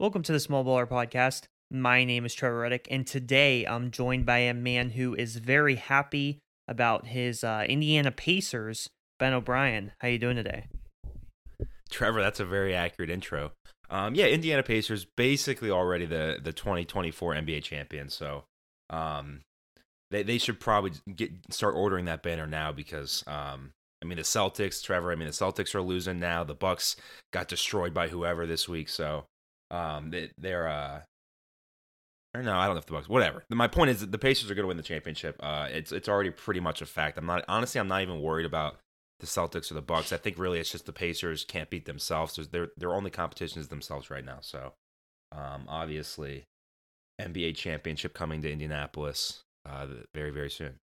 Welcome to the Small Baller Podcast. My name is Trevor Reddick, and today I'm joined by a man who is very happy about his uh, Indiana Pacers, Ben O'Brien. How you doing today? Trevor, that's a very accurate intro. Um, yeah, Indiana Pacers basically already the the 2024 NBA champions, so um, they they should probably get start ordering that banner now because um, I mean the Celtics, Trevor. I mean the Celtics are losing now. The Bucks got destroyed by whoever this week, so um, they, they're uh, or no, I don't know if the Bucks. Whatever. My point is that the Pacers are going to win the championship. Uh, it's it's already pretty much a fact. I'm not honestly. I'm not even worried about the Celtics or the Bucks. I think really it's just the Pacers can't beat themselves. There's their their only competition is themselves right now. So, um, obviously, NBA championship coming to Indianapolis uh, very very soon.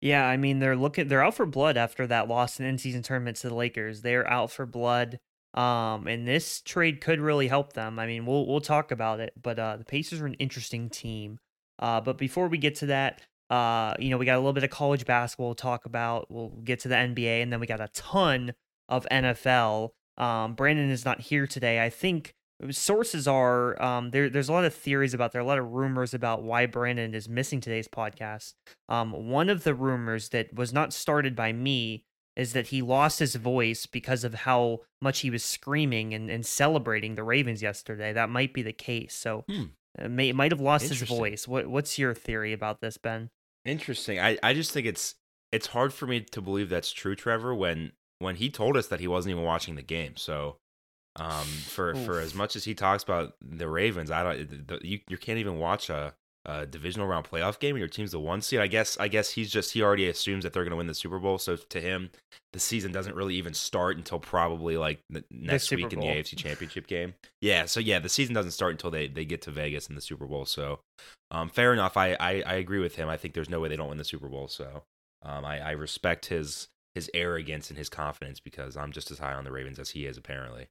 Yeah, I mean they're looking they're out for blood after that loss in in-season tournament to the Lakers. They're out for blood. Um, and this trade could really help them. I mean, we'll we'll talk about it, but uh, the Pacers are an interesting team. Uh, but before we get to that, uh, you know, we got a little bit of college basketball to talk about. We'll get to the NBA, and then we got a ton of NFL. Um, Brandon is not here today. I think sources are um, there. There's a lot of theories about there, a lot of rumors about why Brandon is missing today's podcast. Um, one of the rumors that was not started by me is that he lost his voice because of how much he was screaming and, and celebrating the Ravens yesterday. That might be the case. So hmm. it, may, it might have lost his voice. What what's your theory about this, Ben? Interesting. I, I just think it's it's hard for me to believe that's true, Trevor, when when he told us that he wasn't even watching the game. So um for for as much as he talks about the Ravens, I don't the, you you can't even watch a uh, divisional round playoff game and your team's the one seed, I guess I guess he's just he already assumes that they're going to win the Super Bowl. So to him, the season doesn't really even start until probably like next week in the AFC Championship game. Yeah, so yeah, the season doesn't start until they they get to Vegas in the Super Bowl. So um, fair enough. I, I I agree with him. I think there's no way they don't win the Super Bowl. So um, I I respect his his arrogance and his confidence because I'm just as high on the Ravens as he is apparently.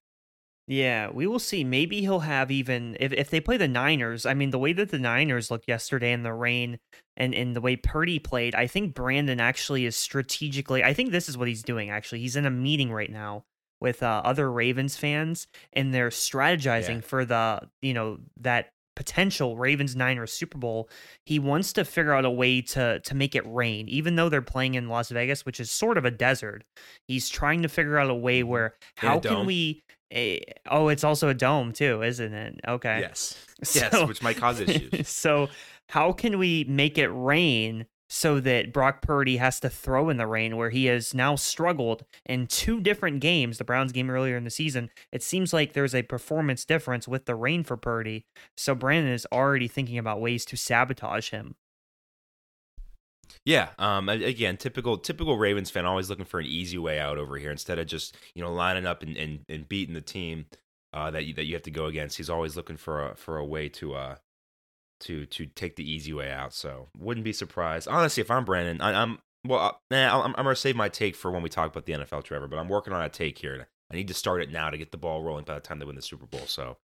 Yeah, we will see. Maybe he'll have even if, if they play the Niners. I mean, the way that the Niners looked yesterday in the rain and, in the way Purdy played, I think Brandon actually is strategically. I think this is what he's doing. Actually, he's in a meeting right now with uh, other Ravens fans, and they're strategizing yeah. for the you know that potential Ravens Niners Super Bowl, he wants to figure out a way to to make it rain, even though they're playing in Las Vegas, which is sort of a desert. He's trying to figure out a way mm-hmm. where how can we oh, it's also a dome too, isn't it? Okay. Yes. So, yes, which might cause issues. so, how can we make it rain so that Brock Purdy has to throw in the rain where he has now struggled in two different games, the Browns game earlier in the season. It seems like there's a performance difference with the rain for Purdy. So Brandon is already thinking about ways to sabotage him. Yeah. Um. Again, typical typical Ravens fan, always looking for an easy way out over here instead of just you know lining up and and, and beating the team uh, that you, that you have to go against. He's always looking for a for a way to uh to to take the easy way out. So wouldn't be surprised. Honestly, if I'm Brandon, I, am well. Uh, nah, I'm, I'm gonna save my take for when we talk about the NFL, Trevor. But I'm working on a take here. I need to start it now to get the ball rolling by the time they win the Super Bowl. So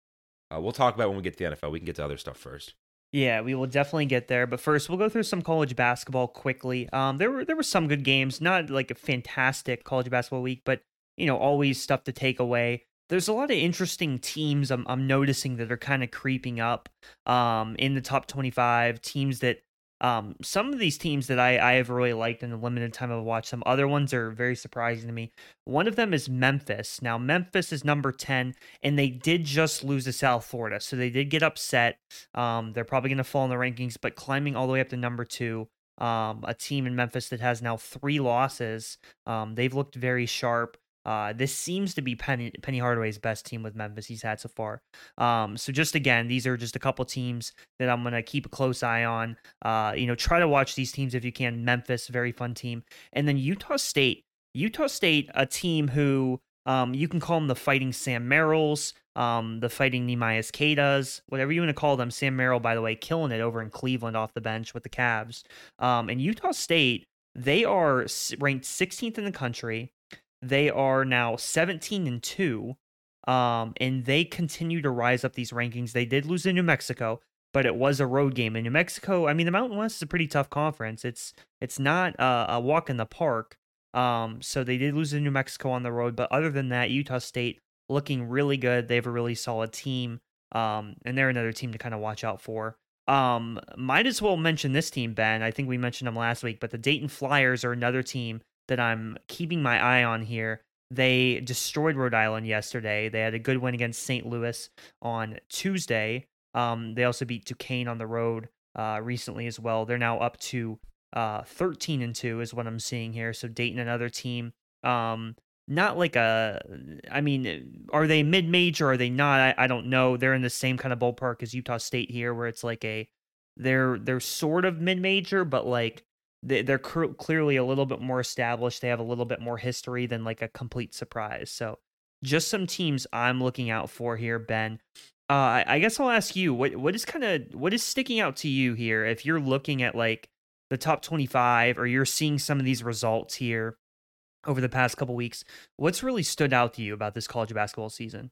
uh, we'll talk about when we get to the NFL. We can get to other stuff first. Yeah, we will definitely get there. But first, we'll go through some college basketball quickly. Um, there were there were some good games, not like a fantastic college basketball week, but you know, always stuff to take away. There's a lot of interesting teams I'm, I'm noticing that are kind of creeping up um, in the top 25 teams that um, some of these teams that I, I have really liked in the limited time I've watched them, other ones are very surprising to me. One of them is Memphis. Now, Memphis is number 10, and they did just lose to South Florida. So they did get upset. Um, they're probably going to fall in the rankings, but climbing all the way up to number two. Um, a team in Memphis that has now three losses. Um, they've looked very sharp. Uh, this seems to be Penny Penny Hardaway's best team with Memphis he's had so far. Um, so just again, these are just a couple teams that I'm gonna keep a close eye on. Uh, you know, try to watch these teams if you can. Memphis, very fun team, and then Utah State. Utah State, a team who um, you can call them the Fighting Sam Merrills, um, the Fighting Neemias Quetas, whatever you want to call them. Sam Merrill, by the way, killing it over in Cleveland off the bench with the Cavs. Um, and Utah State, they are ranked 16th in the country. They are now 17 and 2. Um, and they continue to rise up these rankings. They did lose in New Mexico, but it was a road game in New Mexico. I mean, the Mountain West is a pretty tough conference. It's it's not a, a walk in the park. Um, so they did lose in New Mexico on the road, but other than that, Utah State looking really good. They have a really solid team. Um, and they're another team to kind of watch out for. Um, might as well mention this team, Ben. I think we mentioned them last week, but the Dayton Flyers are another team that I'm keeping my eye on here. They destroyed Rhode Island yesterday. They had a good win against St. Louis on Tuesday. Um, they also beat Duquesne on the road uh, recently as well. They're now up to uh, 13 and 2 is what I'm seeing here. So Dayton, another team. Um, not like a, I mean, are they mid major? Are they not? I, I don't know. They're in the same kind of ballpark as Utah State here, where it's like a, they're they're sort of mid major, but like they, they're cr- clearly a little bit more established. They have a little bit more history than like a complete surprise. So just some teams I'm looking out for here, Ben. Uh, I, I guess I'll ask you what what is kind of what is sticking out to you here if you're looking at like the top 25 or you're seeing some of these results here over the past couple weeks. What's really stood out to you about this college basketball season?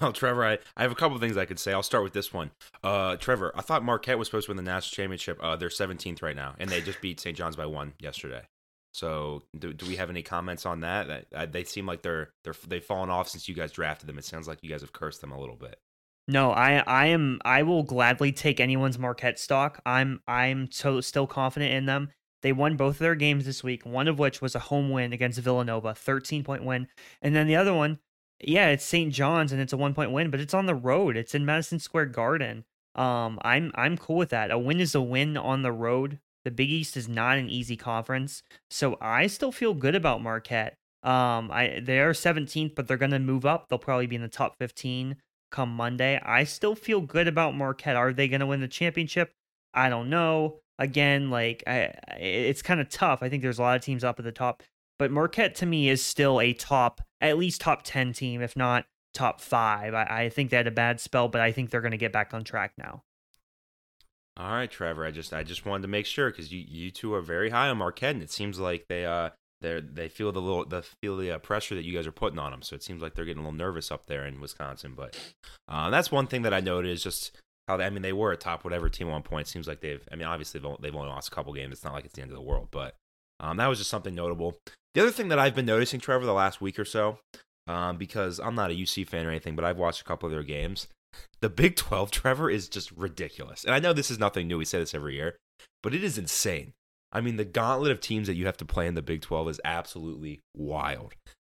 Well, Trevor, I, I have a couple of things I could say. I'll start with this one. Uh, Trevor, I thought Marquette was supposed to win the national championship. Uh, they're 17th right now, and they just beat St. John's by one yesterday. So, do, do we have any comments on that? that uh, they seem like they're they're they've fallen off since you guys drafted them. It sounds like you guys have cursed them a little bit. No, I I am I will gladly take anyone's Marquette stock. I'm I'm so still confident in them. They won both of their games this week, one of which was a home win against Villanova, 13 point win. And then the other one, yeah, it's St. John's and it's a one point win, but it's on the road. It's in Madison Square Garden. Um, I'm I'm cool with that. A win is a win on the road. The Big East is not an easy conference, so I still feel good about Marquette. Um, I they are 17th, but they're gonna move up. They'll probably be in the top 15 come Monday. I still feel good about Marquette. Are they gonna win the championship? I don't know again, like I, it's kind of tough. I think there's a lot of teams up at the top, but Marquette to me is still a top, at least top ten team, if not top five. I, I think they had a bad spell, but I think they're going to get back on track now. All right, Trevor. I just I just wanted to make sure because you you two are very high on Marquette, and it seems like they uh they they feel the little the feel the uh, pressure that you guys are putting on them. So it seems like they're getting a little nervous up there in Wisconsin. But uh, that's one thing that I noted is just how they, I mean they were a top whatever team one point. Seems like they've I mean obviously they've only, they've only lost a couple games. It's not like it's the end of the world, but um, that was just something notable. The other thing that I've been noticing, Trevor, the last week or so, um, because I'm not a UC fan or anything, but I've watched a couple of their games. The Big 12, Trevor, is just ridiculous. And I know this is nothing new. We say this every year, but it is insane. I mean, the gauntlet of teams that you have to play in the Big 12 is absolutely wild.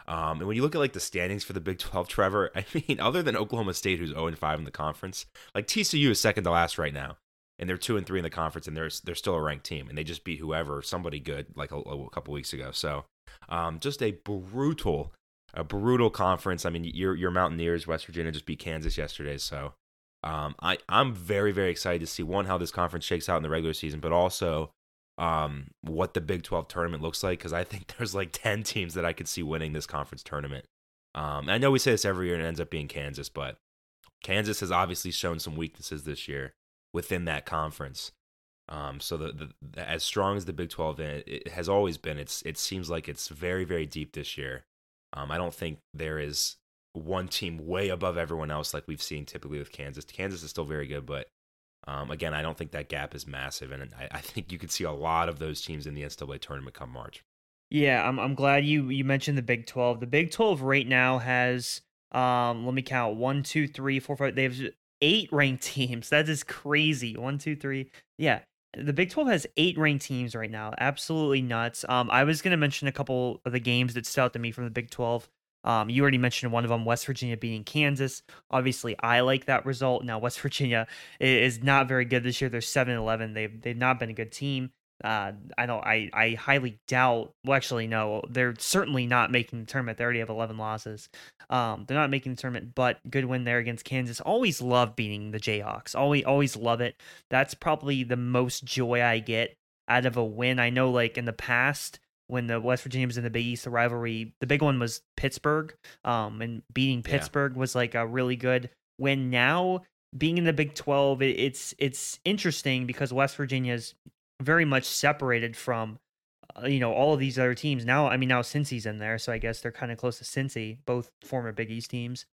Um, and when you look at like the standings for the Big 12, Trevor, I mean, other than Oklahoma State, who's 0 5 in the conference, like TCU is second to last right now, and they're two and three in the conference, and they're they're still a ranked team, and they just beat whoever, somebody good, like a, a couple weeks ago. So, um, just a brutal, a brutal conference. I mean, your your Mountaineers, West Virginia, just beat Kansas yesterday, so. Um, I I'm very very excited to see one how this conference shakes out in the regular season, but also um, what the Big 12 tournament looks like because I think there's like 10 teams that I could see winning this conference tournament. Um, I know we say this every year and it ends up being Kansas, but Kansas has obviously shown some weaknesses this year within that conference. Um, so the, the, as strong as the Big 12 it, it has always been, it's it seems like it's very very deep this year. Um, I don't think there is one team way above everyone else like we've seen typically with Kansas. Kansas is still very good, but um, again, I don't think that gap is massive, and I, I, think you could see a lot of those teams in the NCAA tournament come March. Yeah, I'm I'm glad you you mentioned the Big Twelve. The Big Twelve right now has um let me count one, two, three, four, five. They have eight ranked teams. That is crazy. One, two, three. Yeah, the Big 12 has eight ranked teams right now. Absolutely nuts. Um, I was going to mention a couple of the games that stood out to me from the Big 12. Um, you already mentioned one of them, West Virginia beating Kansas. Obviously, I like that result. Now, West Virginia is not very good this year. They're 7 11. They've, they've not been a good team. Uh, I don't. I, I highly doubt. Well, actually, no. They're certainly not making the tournament. They already have 11 losses. Um, they're not making the tournament, but good win there against Kansas. Always love beating the Jayhawks. Always, always love it. That's probably the most joy I get out of a win. I know, like in the past, when the West Virginia was in the Big East, the rivalry, the big one was Pittsburgh. Um, and beating Pittsburgh yeah. was like a really good win. Now being in the Big Twelve, it's it's interesting because West Virginia is very much separated from, uh, you know, all of these other teams. Now, I mean, now Cincy's in there, so I guess they're kind of close to Cincy, both former Big East teams,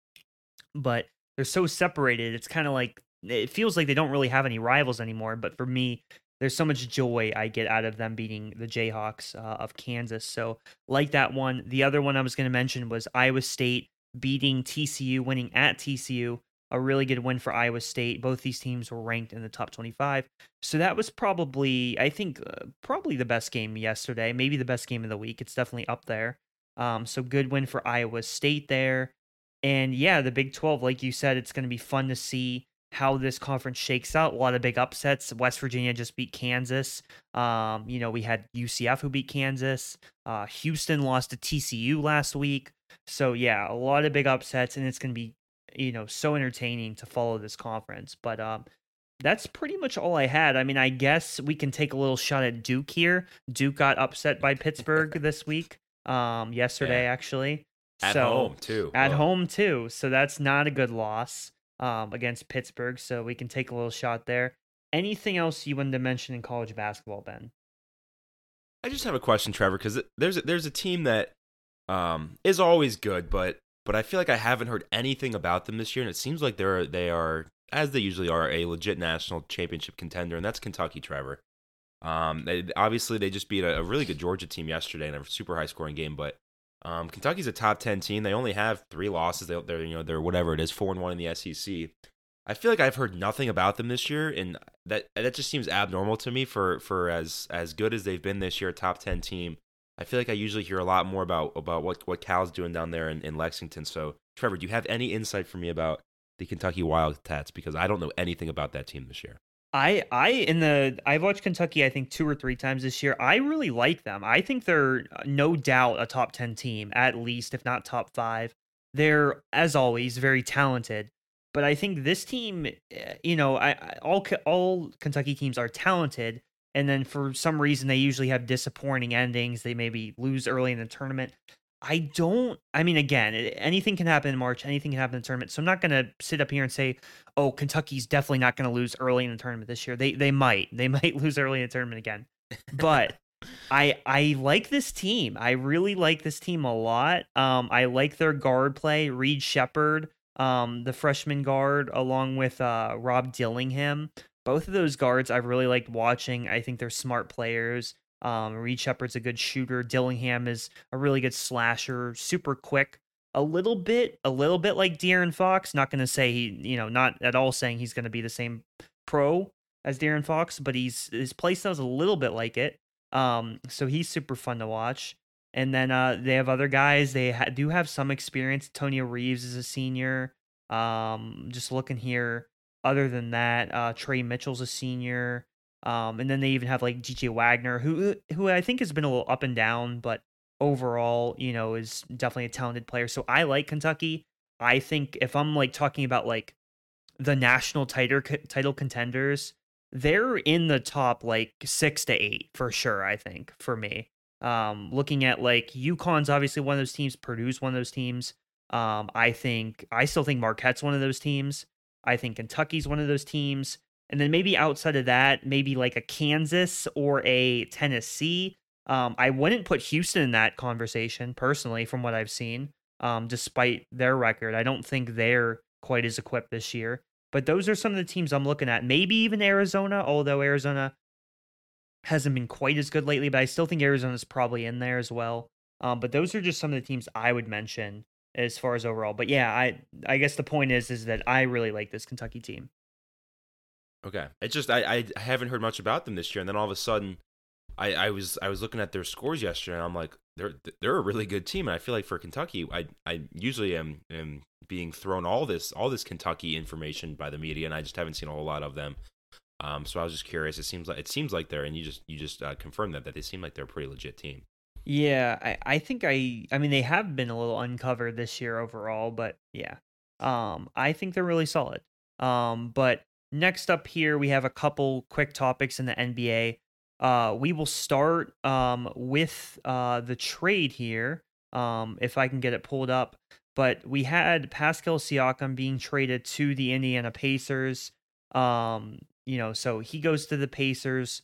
but they're so separated. It's kind of like it feels like they don't really have any rivals anymore. But for me, there's so much joy I get out of them beating the Jayhawks uh, of Kansas. So, like that one. The other one I was going to mention was Iowa State beating TCU, winning at TCU. A really good win for Iowa State. Both these teams were ranked in the top 25. So that was probably, I think, uh, probably the best game yesterday, maybe the best game of the week. It's definitely up there. Um, so good win for Iowa State there. And yeah, the Big 12, like you said, it's going to be fun to see how this conference shakes out. A lot of big upsets. West Virginia just beat Kansas. Um, you know, we had UCF who beat Kansas. Uh, Houston lost to TCU last week. So yeah, a lot of big upsets, and it's going to be you know so entertaining to follow this conference. But um, that's pretty much all I had. I mean, I guess we can take a little shot at Duke here. Duke got upset by Pittsburgh this week. Um, yesterday yeah. actually. At so, home too. At oh. home too. So that's not a good loss um, against Pittsburgh. So we can take a little shot there. Anything else you wanted to mention in college basketball, Ben? I just have a question, Trevor, because there's a, there's a team that um, is always good, but but I feel like I haven't heard anything about them this year, and it seems like they're they are as they usually are a legit national championship contender, and that's Kentucky. Trevor. Um, they, obviously they just beat a, a, really good Georgia team yesterday in a super high scoring game, but um, Kentucky's a top ten team. They only have three losses. They, are you know they're whatever it is four and one in the SEC. I feel like I've heard nothing about them this year, and that that just seems abnormal to me for for as as good as they've been this year, top ten team. I feel like I usually hear a lot more about about what what Cal's doing down there in, in Lexington. So, Trevor, do you have any insight for me about the Kentucky Wildcats? Because I don't know anything about that team this year. I I in the I've watched Kentucky I think two or three times this year. I really like them. I think they're uh, no doubt a top 10 team at least if not top 5. They're as always very talented. But I think this team, eh, you know, I, all all Kentucky teams are talented, and then for some reason they usually have disappointing endings. They maybe lose early in the tournament. I don't. I mean, again, anything can happen in March. Anything can happen in the tournament. So I'm not going to sit up here and say, "Oh, Kentucky's definitely not going to lose early in the tournament this year." They they might. They might lose early in the tournament again. But I I like this team. I really like this team a lot. Um, I like their guard play. Reed Sheppard, um, the freshman guard, along with uh Rob Dillingham both of those guards I've really liked watching. I think they're smart players. Um, Reed Sheppard's a good shooter. Dillingham is a really good slasher, super quick. A little bit, a little bit like De'Aaron Fox. Not going to say he, you know, not at all saying he's going to be the same pro as De'Aaron Fox, but he's his play style is a little bit like it. Um, so he's super fun to watch. And then uh, they have other guys. They ha- do have some experience. Antonio Reeves is a senior. Um, just looking here, other than that, uh, Tre Mitchell's a senior. Um, and then they even have like DJ Wagner, who who I think has been a little up and down, but overall, you know, is definitely a talented player. So I like Kentucky. I think if I'm like talking about like the national title title contenders, they're in the top like six to eight for sure. I think for me, um, looking at like UConn's obviously one of those teams, Purdue's one of those teams. Um, I think I still think Marquette's one of those teams. I think Kentucky's one of those teams. And then maybe outside of that, maybe like a Kansas or a Tennessee. Um, I wouldn't put Houston in that conversation personally, from what I've seen, um, despite their record. I don't think they're quite as equipped this year. But those are some of the teams I'm looking at. Maybe even Arizona, although Arizona hasn't been quite as good lately, but I still think Arizona's probably in there as well. Um, but those are just some of the teams I would mention as far as overall. But yeah, I I guess the point is is that I really like this Kentucky team. Okay, it's just I I haven't heard much about them this year, and then all of a sudden, I I was I was looking at their scores yesterday, and I'm like they're they're a really good team, and I feel like for Kentucky, I I usually am am being thrown all this all this Kentucky information by the media, and I just haven't seen a whole lot of them. Um, so I was just curious. It seems like it seems like they're, and you just you just uh, confirmed that that they seem like they're a pretty legit team. Yeah, I, I think I I mean they have been a little uncovered this year overall, but yeah. Um I think they're really solid. Um but next up here we have a couple quick topics in the NBA. Uh we will start um with uh the trade here. Um if I can get it pulled up. But we had Pascal Siakam being traded to the Indiana Pacers. Um you know, so he goes to the Pacers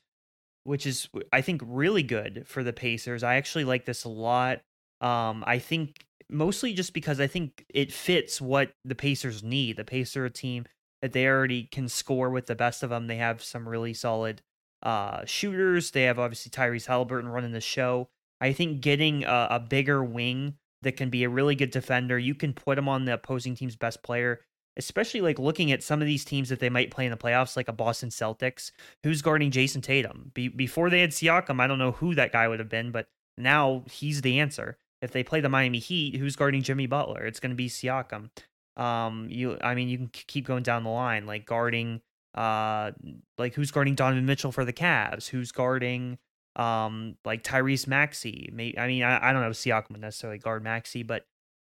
which is I think really good for the Pacers. I actually like this a lot. Um, I think mostly just because I think it fits what the Pacers need. The Pacers team that they already can score with the best of them. They have some really solid uh, shooters. They have obviously Tyrese Halliburton running the show. I think getting a, a bigger wing that can be a really good defender, you can put him on the opposing team's best player especially like looking at some of these teams that they might play in the playoffs, like a Boston Celtics, who's guarding Jayson Tatum. Be- before they had Siakam, I don't know who that guy would have been, but now he's the answer. If they play the Miami Heat, who's guarding Jimmy Butler? It's going to be Siakam. Um, you, I mean, you can keep going down the line, like guarding, uh, like who's guarding Donovan Mitchell for the Cavs? Who's guarding, um, like Tyrese Maxey? I mean, I, I don't know if Siakam would necessarily guard Maxey, but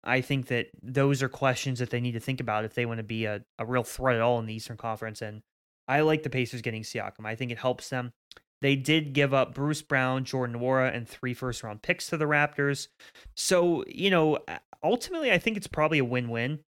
I think that those are questions that they need to think about if they want to be a, a real threat at all in the Eastern Conference. And I like the Pacers getting Siakam. I think it helps them. They did give up Bruce Brown, Jordan Nwora, and three first round picks to the Raptors. So, you know, ultimately, I think it's probably a win win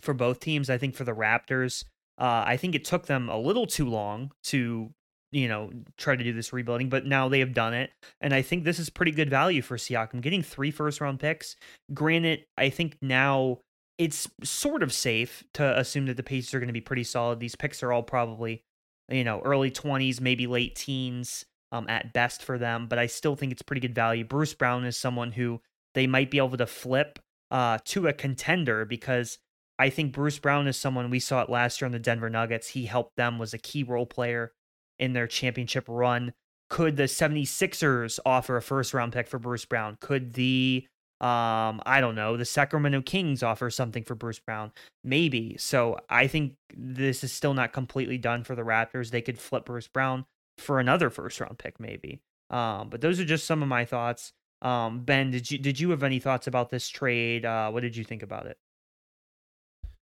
for both teams. I think for the Raptors, uh, I think it took them a little too long to, you know, try to do this rebuilding, but now they have done it. And I think this is pretty good value for Siakam. Getting three first round picks. Granted, I think now it's sort of safe to assume that the Pacers are going to be pretty solid. These picks are all probably, you know, early 20s, maybe late teens um, at best for them, but I still think it's pretty good value. Bruce Brown is someone who they might be able to flip uh, to a contender because I think Bruce Brown is someone we saw it last year on the Denver Nuggets. He helped them, was a key role player in their championship run. Could the 76ers offer a first round pick for Bruce Brown? Could the um, I don't know, the Sacramento Kings offer something for Bruce Brown? Maybe. So I think this is still not completely done for the Raptors. They could flip Bruce Brown for another first round pick, maybe. Um, but those are just some of my thoughts. Um, ben, did you did you have any thoughts about this trade? Uh, what did you think about it?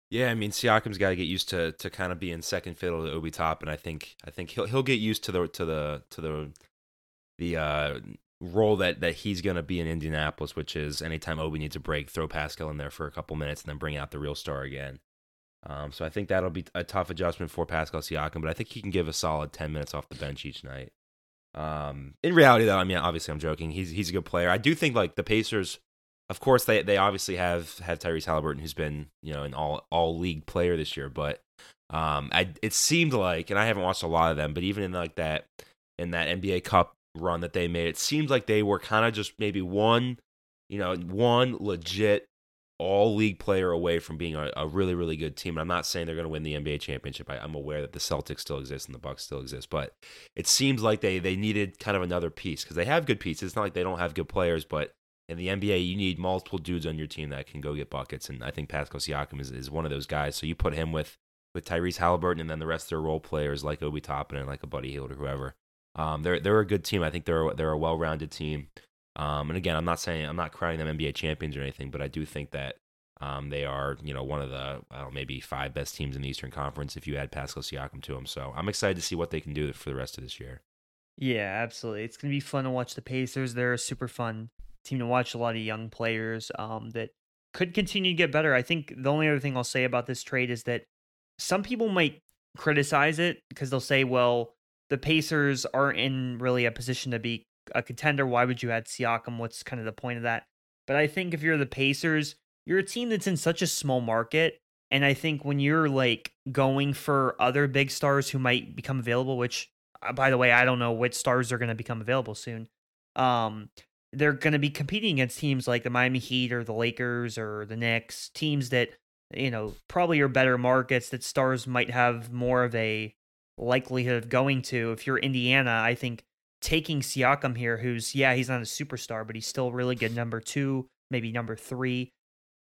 Yeah, I mean Siakam's got to get used to to kind of being second fiddle to Obi Top, And I think I think he'll he'll get used to the to the to the the uh, role that that he's going to be in Indianapolis, which is anytime Obi needs a break, throw Pascal in there for a couple minutes and then bring out the real star again. Um, so I think that'll be a tough adjustment for Pascal Siakam, but I think he can give a solid ten minutes off the bench each night. Um, in reality, though, I mean, obviously, I'm joking. He's he's a good player. I do think like the Pacers of course they they obviously have have Tyrese Halliburton who's been you know an all all league player this year, but um, I it seemed like, and I haven't watched a lot of them, but even in like that in that NBA Cup run that they made, it seemed like they were kind of just maybe one, you know, one legit all league player away from being a, a really really good team. And I'm not saying they're going to win the NBA championship. I, am aware that the Celtics still exist and the Bucks still exist, but it seems like they they needed kind of another piece because they have good pieces. It's not like they don't have good players, but in the NBA, you need multiple dudes on your team that can go get buckets, and I think Pascal Siakam is, is one of those guys. So you put him with with Tyrese Halliburton, and then the rest of their role players like Obi Toppin and like a Buddy Hield or whoever. Um, they're they're a good team. I think they're they're a well rounded team. Um, and again, I'm not saying I'm not crowning them NBA champions or anything, but I do think that um, they are you know one of the maybe five best teams in the Eastern Conference if you add Pascal Siakam to them. So I'm excited to see what they can do for the rest of this year. Yeah, absolutely. It's gonna be fun to watch the Pacers. They're a super fun team to watch. A lot of young players um, that could continue to get better. I think the only other thing I'll say about this trade is that some people might criticize it because they'll say, well, the Pacers aren't in really a position to be a contender. Why would you add Siakam? What's kind of the point of that? But I think if you're the Pacers, you're a team that's in such a small market. And I think when you're like going for other big stars who might become available, which uh, by the way, I don't know which stars are going to become available soon. Um, they're going to be competing against teams like the Miami Heat or the Lakers or the Knicks, teams that you know probably are better markets that stars might have more of a likelihood of going to. If you're Indiana, I think taking Siakam here, who's yeah, he's not a superstar, but he's still really good number two, maybe number three.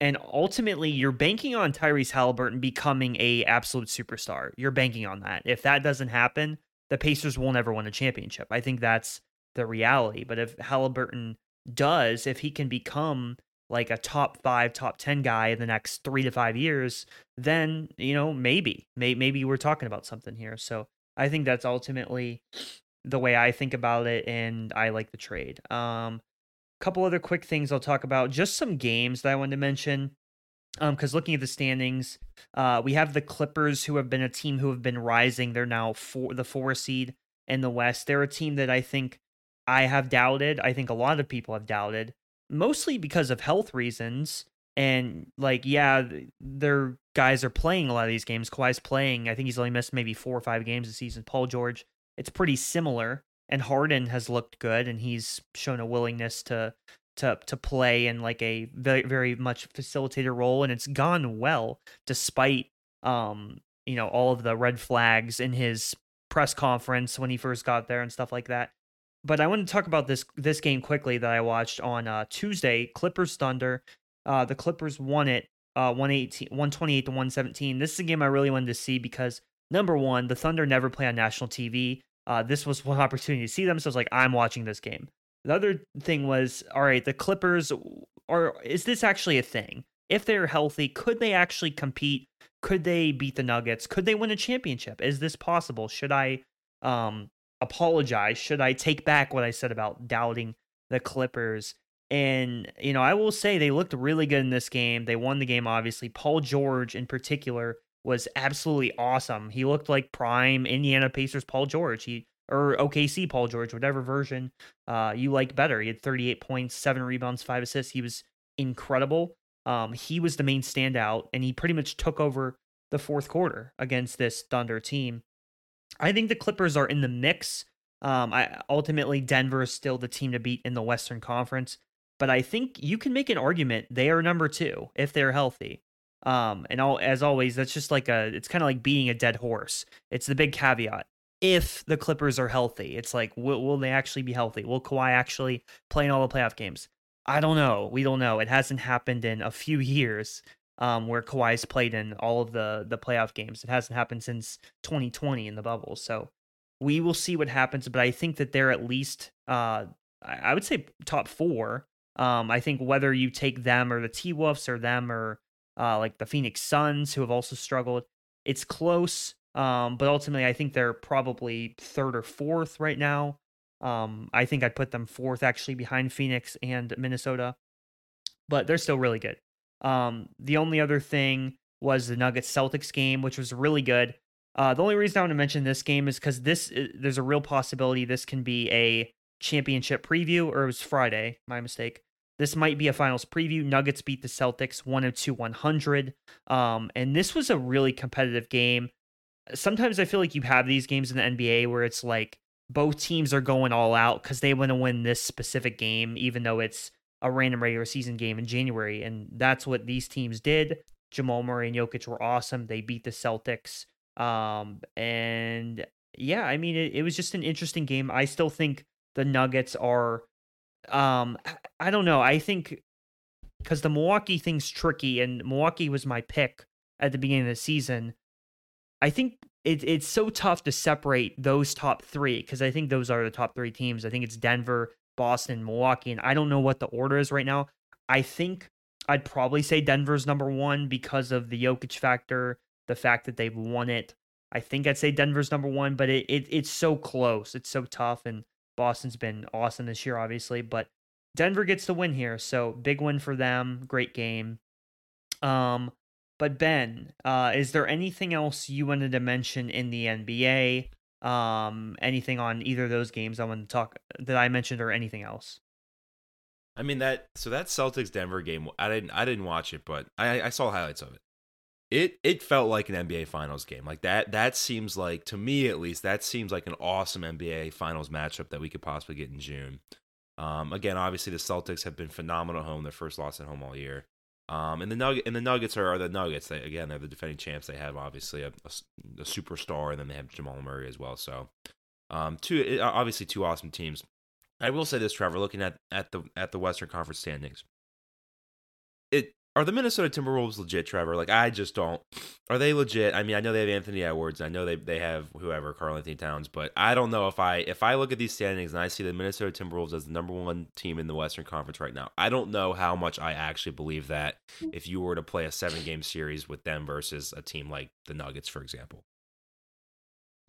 And ultimately, you're banking on Tyrese Halliburton becoming a absolute superstar. You're banking on that. If that doesn't happen, the Pacers won't ever win a championship. I think that's the reality. But if Halliburton does, if he can become like a top five, top 10 guy in the next three to five years, then, you know, maybe, may, maybe we're talking about something here. So I think that's ultimately the way I think about it. And I like the trade. Um, couple other quick things I'll talk about. Just some games that I wanted to mention. Um, because looking at the standings, uh, we have the Clippers, who have been a team who have been rising. They're now for the four seed in the West. They're a team that I think I have doubted. I think a lot of people have doubted, mostly because of health reasons. And like, yeah, their guys are playing a lot of these games. Kawhi's playing. I think he's only missed maybe four or five games this season. Paul George, it's pretty similar. And Harden has looked good, and he's shown a willingness to to to play in like a very very much facilitator role, and it's gone well despite um, you know, all of the red flags in his press conference when he first got there and stuff like that. But I want to talk about this this game quickly that I watched on uh, Tuesday, Clippers Thunder. Uh, the Clippers won it uh 118 128 to 117. This is a game I really wanted to see because number 1, the Thunder never play on national TV. Uh, this was one opportunity to see them, so I was like, I'm watching this game. The other thing was, all right, the Clippers are is this actually a thing? If they're healthy, could they actually compete? Could they beat the Nuggets? Could they win a championship? Is this possible? Should I um apologize? Should I take back what I said about doubting the Clippers? And, you know, I will say they looked really good in this game. They won the game, obviously. Paul George, in particular, was absolutely awesome. He looked like prime Indiana Pacers Paul George. He or OKC Paul George, whatever version uh, you like better. He had 38 points, seven rebounds, five assists. He was incredible. Um, he was the main standout, and he pretty much took over the fourth quarter against this Thunder team. I think the Clippers are in the mix. Um, I ultimately Denver is still the team to beat in the Western Conference, but I think you can make an argument they are number two if they're healthy. Um, and all as always, that's just like a it's kind of like beating a dead horse. It's the big caveat. If the Clippers are healthy, it's like will, will they actually be healthy? Will Kawhi actually play in all the playoff games? I don't know. We don't know. It hasn't happened in a few years um, where Kawhi's played in all of the the playoff games. It hasn't happened since 2020 in the bubble. So we will see what happens. But I think that they're at least, uh, I would say, top four. Um, I think whether you take them or the T Wolves or them or uh, like the Phoenix Suns, who have also struggled, it's close. Um, but ultimately, I think they're probably third or fourth right now. Um, I think I'd put them fourth actually behind Phoenix and Minnesota, but they're still really good. Um, the only other thing was the Nuggets Celtics game, which was really good. Uh, the only reason I want to mention this game is because this uh, there's a real possibility this can be a championship preview, or it was Friday, my mistake. This might be a finals preview. Nuggets beat the Celtics 102 100. Um, and this was a really competitive game. Sometimes I feel like you have these games in the NBA where it's like both teams are going all out because they want to win this specific game, even though it's a random regular season game in January. And that's what these teams did. Jamal Murray and Jokic were awesome. They beat the Celtics. Um, and yeah, I mean, it, it was just an interesting game. I still think the Nuggets are, um, I don't know. I think because the Milwaukee thing's tricky, and Milwaukee was my pick at the beginning of the season. I think it, it's so tough to separate those top three because I think those are the top three teams. I think it's Denver, Boston, Milwaukee, and I don't know what the order is right now. I think I'd probably say Denver's number one because of the Jokic factor, the fact that they've won it. I think I'd say Denver's number one, but it, it it's so close. It's so tough, and Boston's been awesome this year, obviously. But Denver gets the win here, so big win for them. Great game. Um, but Ben, uh, is there anything else you wanted to mention in the NBA? Um, anything on either of those games I want to talk that I mentioned or anything else? I mean that so that Celtics Denver game I didn't I didn't watch it, but I, I saw highlights of it. It it felt like an NBA Finals game. Like that that seems like to me at least that seems like an awesome NBA Finals matchup that we could possibly get in June. Um, again, obviously the Celtics have been phenomenal home. Their first loss at home all year. Um, and the Nugget and the Nuggets are, are, the Nuggets. They again they're the defending champs. They have obviously a, a, a superstar, and then they have Jamal Murray as well. So, um, two obviously two awesome teams. I will say this, Trevor. Looking at at the at the Western Conference standings, it are the Minnesota Timberwolves legit, Trevor? Like I just don't. Are they legit? I mean, I know they have Anthony Edwards. I know they they have whoever Karl-Anthony Towns, but I don't know if I if I look at these standings and I see the Minnesota Timberwolves as the number one team in the Western Conference right now. I don't know how much I actually believe that if you were to play a seven game series with them versus a team like the Nuggets, for example.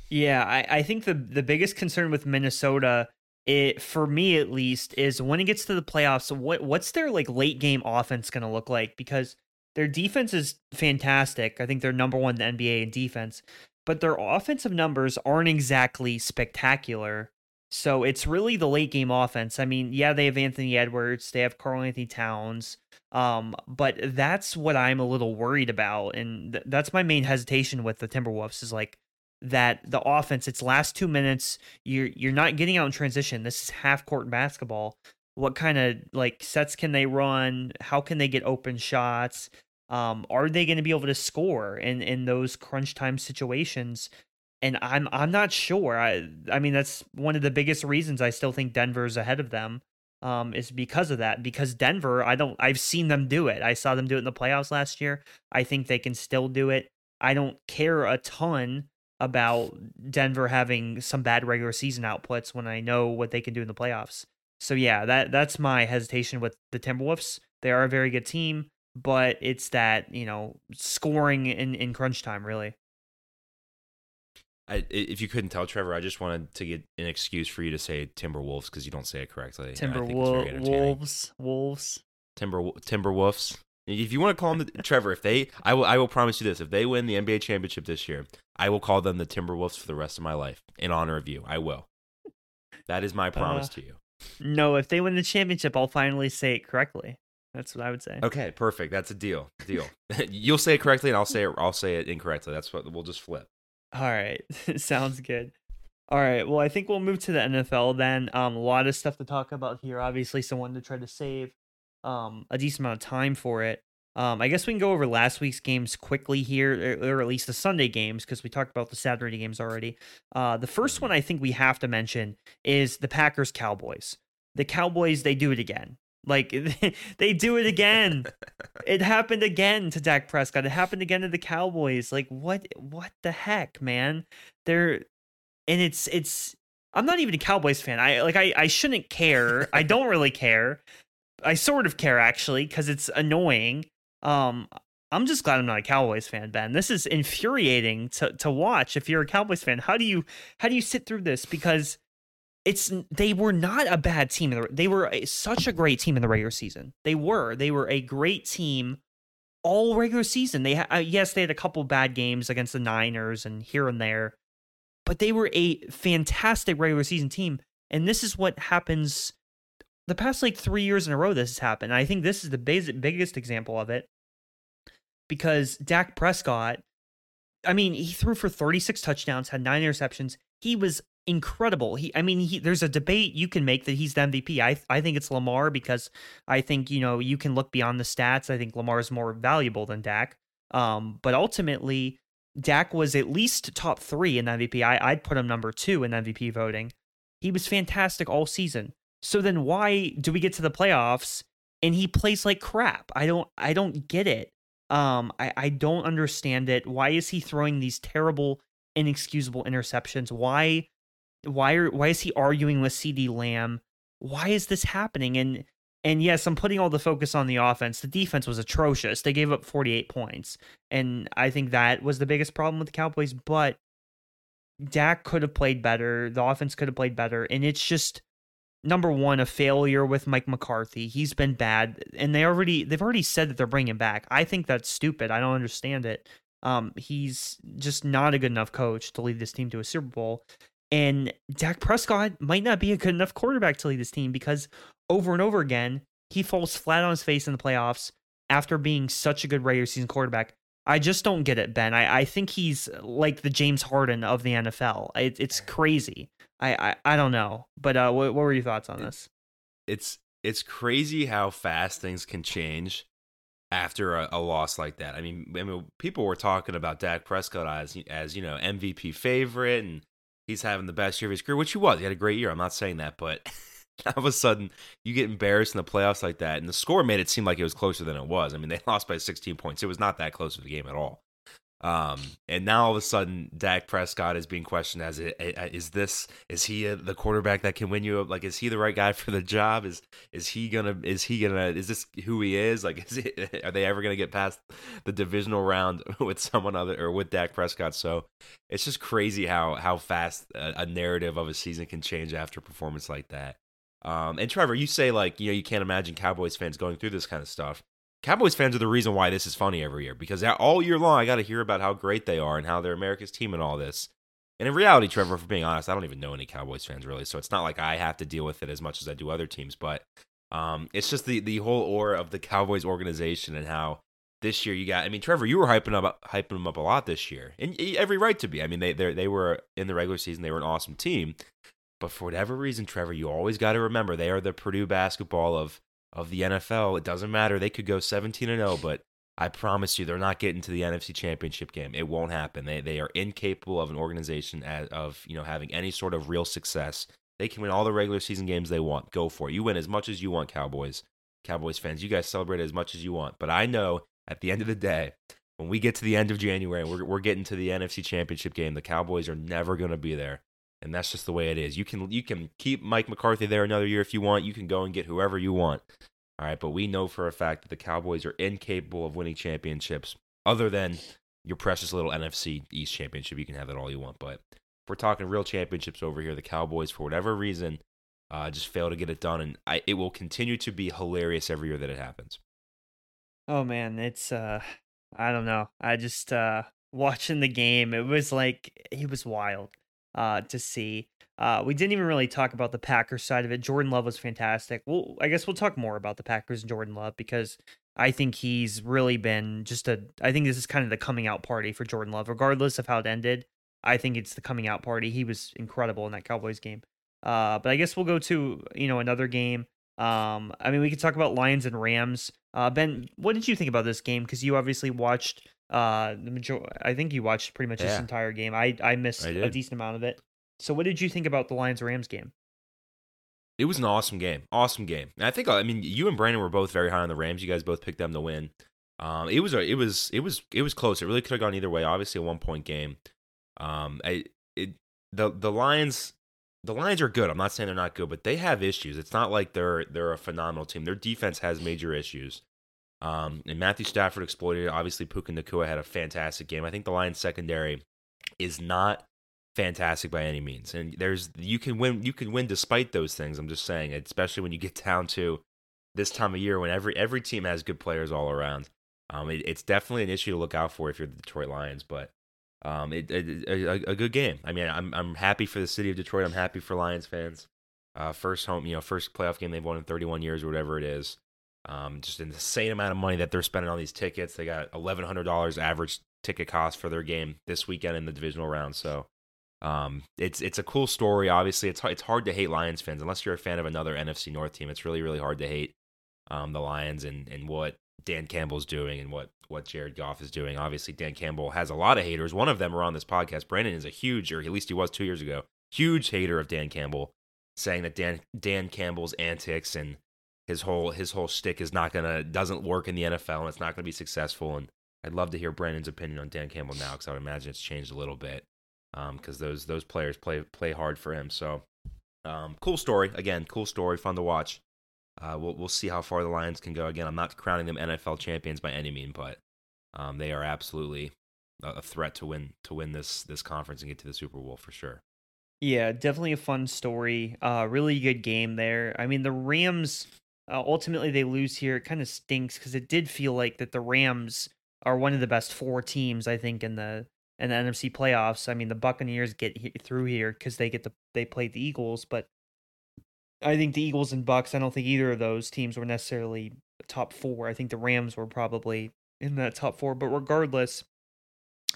Yeah, I, I think the the biggest concern with Minnesota it for me at least is when it gets to the playoffs what what's their like late game offense going to look like? Because their defense is fantastic. I think they're number 1 in the nba in defense but their offensive numbers aren't exactly spectacular. So it's really the late game offense. I mean yeah they have anthony edwards they have karl-anthony towns um, but that's what i'm a little worried about and th- that's my main hesitation with the timberwolves is like that the offense, its last two minutes, you're you're not getting out in transition. This is half court basketball. What kind of like sets can they run? How can they get open shots? Um, are they going to be able to score in in those crunch time situations? And I'm I'm not sure. I I mean that's one of the biggest reasons I still think Denver's ahead of them. Um, is because of that. Because Denver, I don't I've seen them do it. I saw them do it in the playoffs last year. I think they can still do it. I don't care a ton about Denver having some bad regular season outputs when I know what they can do in the playoffs. So yeah, that that's my hesitation with the Timberwolves. They are a very good team, but it's that, you know, scoring in, in crunch time really. I, if you couldn't tell, Trevor, I just wanted to get an excuse for you to say Timberwolves because you don't say it correctly. Timberwolves, wolves, Timber Timberwolves. If you want to call them the, Trevor, if they, I will, I will promise you this: if they win the NBA championship this year, I will call them the Timberwolves for the rest of my life in honor of you. I will. That is my promise uh, to you. No, if they win the championship, I'll finally say it correctly. That's what I would say. Okay, perfect. That's a deal. Deal. You'll say it correctly, and I'll say it. I'll say it incorrectly. That's what we'll just flip. All right, sounds good. All right, well, I think we'll move to the NFL then. Um, a lot of stuff to talk about here. Obviously, someone to try to save um a decent amount of time for it. Um, I guess we can go over last week's games quickly here, or, or at least the Sunday games, because we talked about the Saturday games already. Uh, the first one I think we have to mention is the Packers Cowboys. The Cowboys, they do it again. Like they do it again. it happened again to Dak Prescott. It happened again to the Cowboys. Like what? What the heck, man? They're and it's it's. I'm not even a Cowboys fan. I like I I shouldn't care. I don't really care. I sort of care actually because it's annoying. Um, I'm just glad I'm not a Cowboys fan, Ben. This is infuriating to to watch. If you're a Cowboys fan, how do you how do you sit through this? Because it's they were not a bad team. The, they were a, such a great team in the regular season. They were they were a great team all regular season. They uh, yes they had a couple bad games against the Niners and here and there, but they were a fantastic regular season team. And this is what happens the past like three years in a row. This has happened. I think this is the basic, biggest example of it because Dak Prescott. I mean, he threw for 36 touchdowns, had nine interceptions. He was incredible. He, I mean, he, there's a debate you can make that he's the MVP. I, I think it's Lamar because I think you know you can look beyond the stats. I think Lamar is more valuable than Dak. Um, but ultimately, Dak was at least top three in MVP. I, I'd put him number two in MVP voting. He was fantastic all season. So then why do we get to the playoffs and he plays like crap? I don't I don't get it. Um I, I don't understand it. Why is he throwing these terrible, inexcusable interceptions? Why why are why is he arguing with CeeDee Lamb? Why is this happening? And and yes, I'm putting all the focus on the offense. The defense was atrocious. They gave up 48 points. And I think that was the biggest problem with the Cowboys, but Dak could have played better. The offense could have played better. And it's just number one, a failure with Mike McCarthy. He's been bad. And they already they've already said that they're bringing back. I think that's stupid. I don't understand it. Um, he's just not a good enough coach to lead this team to a Super Bowl. And Dak Prescott might not be a good enough quarterback to lead this team because over and over again, he falls flat on his face in the playoffs after being such a good regular season quarterback. I just don't get it, Ben. I, I think he's like the James Harden of the NFL. It, it's crazy. I, I, I don't know. But uh, what, what were your thoughts on this? It's it's crazy how fast things can change after a, a, loss like that. I mean, I mean, people were talking about Dak Prescott as as you know MVP favorite, and he's having the best year of his career, which he was. He had a great year. I'm not saying that, but all of a sudden you get embarrassed in the playoffs like that, and the score made it seem like it was closer than it was. I mean, they lost by 16 points. It was not that close of a game at all. Um, and now all of a sudden, Dak Prescott is being questioned as is this is he a, the quarterback that can win you? Up? Like, is he the right guy for the job? Is is he gonna is he gonna is this who he is? Like, is it, are they ever gonna get past the divisional round with someone other or with Dak Prescott? So it's just crazy how how fast a, a narrative of a season can change after a performance like that. Um, and Trevor, you say like you know you can't imagine Cowboys fans going through this kind of stuff. Cowboys fans are the reason why this is funny every year because all year long I got to hear about how great they are and how they're America's team and all this. And in reality, Trevor, for being honest, I don't even know any Cowboys fans really, so it's not like I have to deal with it as much as I do other teams. But um, it's just the the whole aura of the Cowboys organization and how this year you got. I mean, Trevor, you were hyping up hyping them up a lot this year, and every right to be. I mean, they they they were in the regular season, they were an awesome team, but for whatever reason, Trevor, you always got to remember they are the Purdue basketball of of the NFL. It doesn't matter. They could go 17 and 0, but I promise you, they're not getting to the NFC Championship game. It won't happen. They they are incapable of an organization as, of you know having any sort of real success. They can win all the regular season games they want. Go for it. You win as much as you want, Cowboys. Cowboys fans, you guys celebrate as much as you want. But I know at the end of the day, when we get to the end of January and we're, we're getting to the NFC Championship game, the Cowboys are never going to be there. And that's just the way it is. You can you can keep Mike McCarthy there another year if you want. You can go and get whoever you want. All right, but we know for a fact that the Cowboys are incapable of winning championships other than your precious little NFC East championship. You can have that all you want, but we're talking real championships over here, the Cowboys, for whatever reason, uh, just fail to get it done, and I, it will continue to be hilarious every year that it happens. Oh man, it's uh, I don't know. I just uh, watching the game, it was like it was wild uh, to see. Uh, we didn't even really talk about the Packers side of it. Jordan Love was fantastic. Well, I guess we'll talk more about the Packers and Jordan Love because I think he's really been just a. I think this is kind of the coming out party for Jordan Love, regardless of how it ended. I think it's the coming out party. He was incredible in that Cowboys game. Uh, but I guess we'll go to you know another game. Um, I mean, we could talk about Lions and Rams. Uh, ben, what did you think about this game? Because you obviously watched uh the major. I think you watched pretty much this entire game. I I missed I a decent amount of it. So, what did you think about the Lions Rams game? It was an awesome game. Awesome game. And I think I mean you and Brandon were both very high on the Rams. You guys both picked them to win. Um, it was a, it was it was it was close. It really could have gone either way. Obviously, a one point game. Um, I it the the Lions the Lions are good. I'm not saying they're not good, but they have issues. It's not like they're they're a phenomenal team. Their defense has major issues. Um, and Matthew Stafford exploited it. Obviously, Puka Nacua had a fantastic game. I think the Lions secondary is not fantastic by any means. And there's you can win you can win despite those things. I'm just saying, especially when you get down to this time of year when every every team has good players all around. Um, it, it's definitely an issue to look out for if you're the Detroit Lions, but um, it, it, a, a good game. I mean, I'm I'm happy for the city of Detroit. I'm happy for Lions fans. Uh, first home, you know, first playoff game they've won in 31 years or whatever it is. Um, just an insane amount of money that they're spending on these tickets. They got $1,100 average ticket cost for their game this weekend in the divisional round. So, um, it's it's a cool story. Obviously, it's it's hard to hate Lions fans unless you're a fan of another NFC North team. It's really really hard to hate um, the Lions and and what Dan Campbell's doing and what what Jared Goff is doing. Obviously, Dan Campbell has a lot of haters. One of them are on this podcast. Brandon is a huge, or at least he was two years ago, huge hater of Dan Campbell, saying that Dan Dan Campbell's antics and his whole his whole shtick is not gonna doesn't work in the NFL and it's not gonna be successful. And I'd love to hear Brandon's opinion on Dan Campbell now because I would imagine it's changed a little bit because those those players play play hard for him. So um, cool story again, cool story, fun to watch. Uh, we'll we'll see how far the Lions can go. Again, I'm not crowning them NFL champions by any mean, but um, they are absolutely a threat to win to win this this conference and get to the Super Bowl for sure. Yeah, definitely a fun story. Uh, really good game there. I mean, the Rams uh, ultimately they lose here. It kind of stinks because it did feel like that the Rams are one of the best four teams I think in the in the NFC playoffs. I mean, the Buccaneers get he- through here because they get the they played the Eagles, but I think the Eagles and Bucks. I don't think either of those teams were necessarily top four. I think the Rams were probably in that top four. But regardless,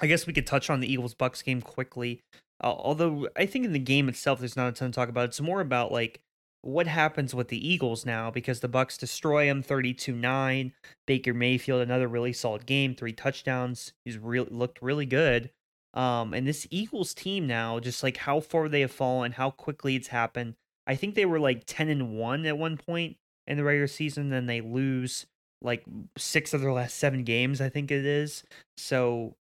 I guess we could touch on the Eagles Bucks game quickly. Uh, although I think in the game itself, there's not a ton to talk about. It's more about like what happens with the Eagles now because the Bucks destroy them 32-9. Baker Mayfield another really solid game, three touchdowns. He's really looked really good. Um, and this Eagles team now, just like how far they have fallen, how quickly it's happened. I think they were like 10 and 1 at one point in the regular season, then they lose like six of their last seven games, I think it is. So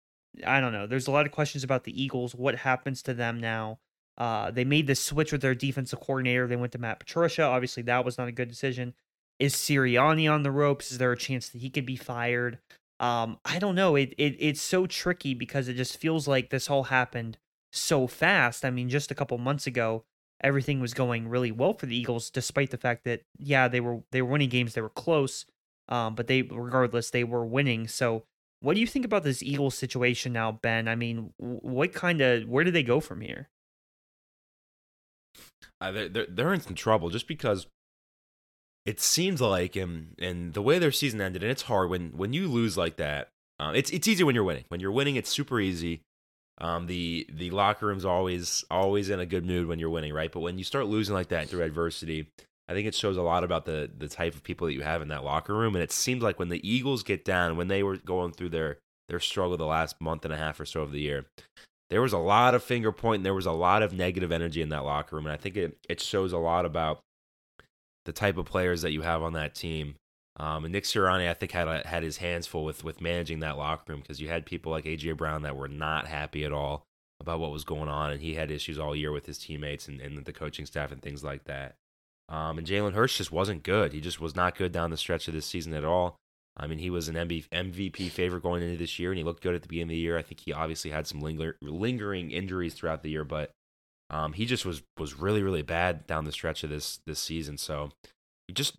I don't know. There's a lot of questions about the Eagles. What happens to them now? Uh, they made the switch with their defensive coordinator. They went to Matt Patricia. Obviously, that was not a good decision. Is Sirianni on the ropes? Is there a chance that he could be fired? Um, I don't know. It, it it's so tricky because it just feels like this all happened so fast. I mean, just a couple months ago, everything was going really well for the Eagles, despite the fact that yeah, they were they were winning games, they were close, um, but they regardless they were winning. So, what do you think about this Eagles situation now, Ben? I mean, what kind of where do they go from here? Uh, they're, they're in some trouble just because it seems like and and the way their season ended and it's hard when when you lose like that um, it's it's easy when you're winning. When you're winning it's super easy. Um, the the locker room's always always in a good mood when you're winning right? But when you start losing like that through adversity I think it shows a lot about the the type of people that you have in that locker room. And it seemed like when the Eagles get down, when they were going through their their struggle the last month and a half or so of the year, there was a lot of finger pointing. There was a lot of negative energy in that locker room, and I think it it shows a lot about the type of players that you have on that team. Um, and Nick Sirianni, I think, had a, had his hands full with with managing that locker room because you had people like AJ Brown that were not happy at all about what was going on, and he had issues all year with his teammates and, and the coaching staff and things like that. Um, and Jalen Hurts just wasn't good. He just was not good down the stretch of this season at all. I mean, he was an MVP favorite going into this year, and he looked good at the beginning of the year. I think he obviously had some linger, lingering injuries throughout the year, but um, he just was was really really bad down the stretch of this this season. So, just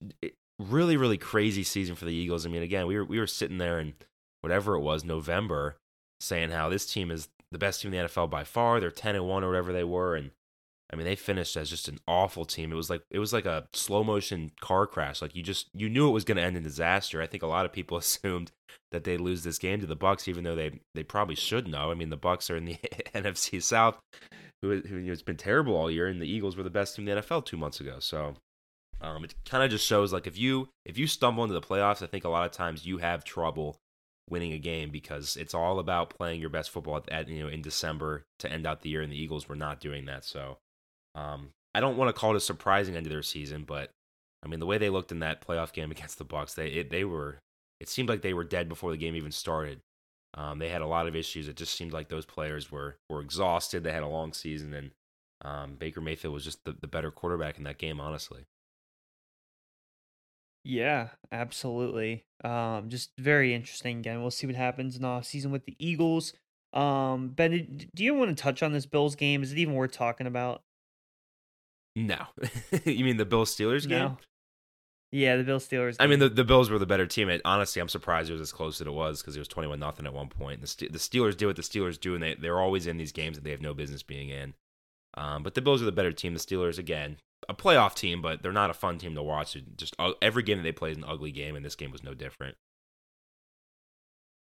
really really crazy season for the Eagles. I mean, again, we were we were sitting there in whatever it was November, saying how this team is the best team in the NFL by far. They're ten and one or whatever they were, and I mean, they finished as just an awful team. It was like it was like a slow motion car crash. Like you just you knew it was going to end in disaster. I think a lot of people assumed that they'd lose this game to the Bucks, even though they they probably should know. I mean, the Bucks are in the NFC South, who who has been terrible all year, and the Eagles were the best team in the NFL two months ago. So um, it kind of just shows like if you if you stumble into the playoffs, I think a lot of times you have trouble winning a game because it's all about playing your best football at you know in December to end out the year, and the Eagles were not doing that. So. Um, I don't want to call it a surprising end of their season, but I mean the way they looked in that playoff game against the Bucks, they it, they were it seemed like they were dead before the game even started. Um, they had a lot of issues. It just seemed like those players were were exhausted. They had a long season, and um, Baker Mayfield was just the, the better quarterback in that game, honestly. Yeah, absolutely. Um, just very interesting. Again, we'll see what happens in the season with the Eagles. Um, Ben, do you want to touch on this Bills game? Is it even worth talking about? No, you mean the Bill Steelers game? No. Yeah, the Bill Steelers. I mean, the, the Bills were the better team. It, honestly, I'm surprised it was as close as it was because it was 21 nothing at one point. The, the Steelers do what the Steelers do, and they they're always in these games that they have no business being in. Um, but the Bills are the better team. The Steelers, again, a playoff team, but they're not a fun team to watch. Just uh, every game that they play is an ugly game, and this game was no different.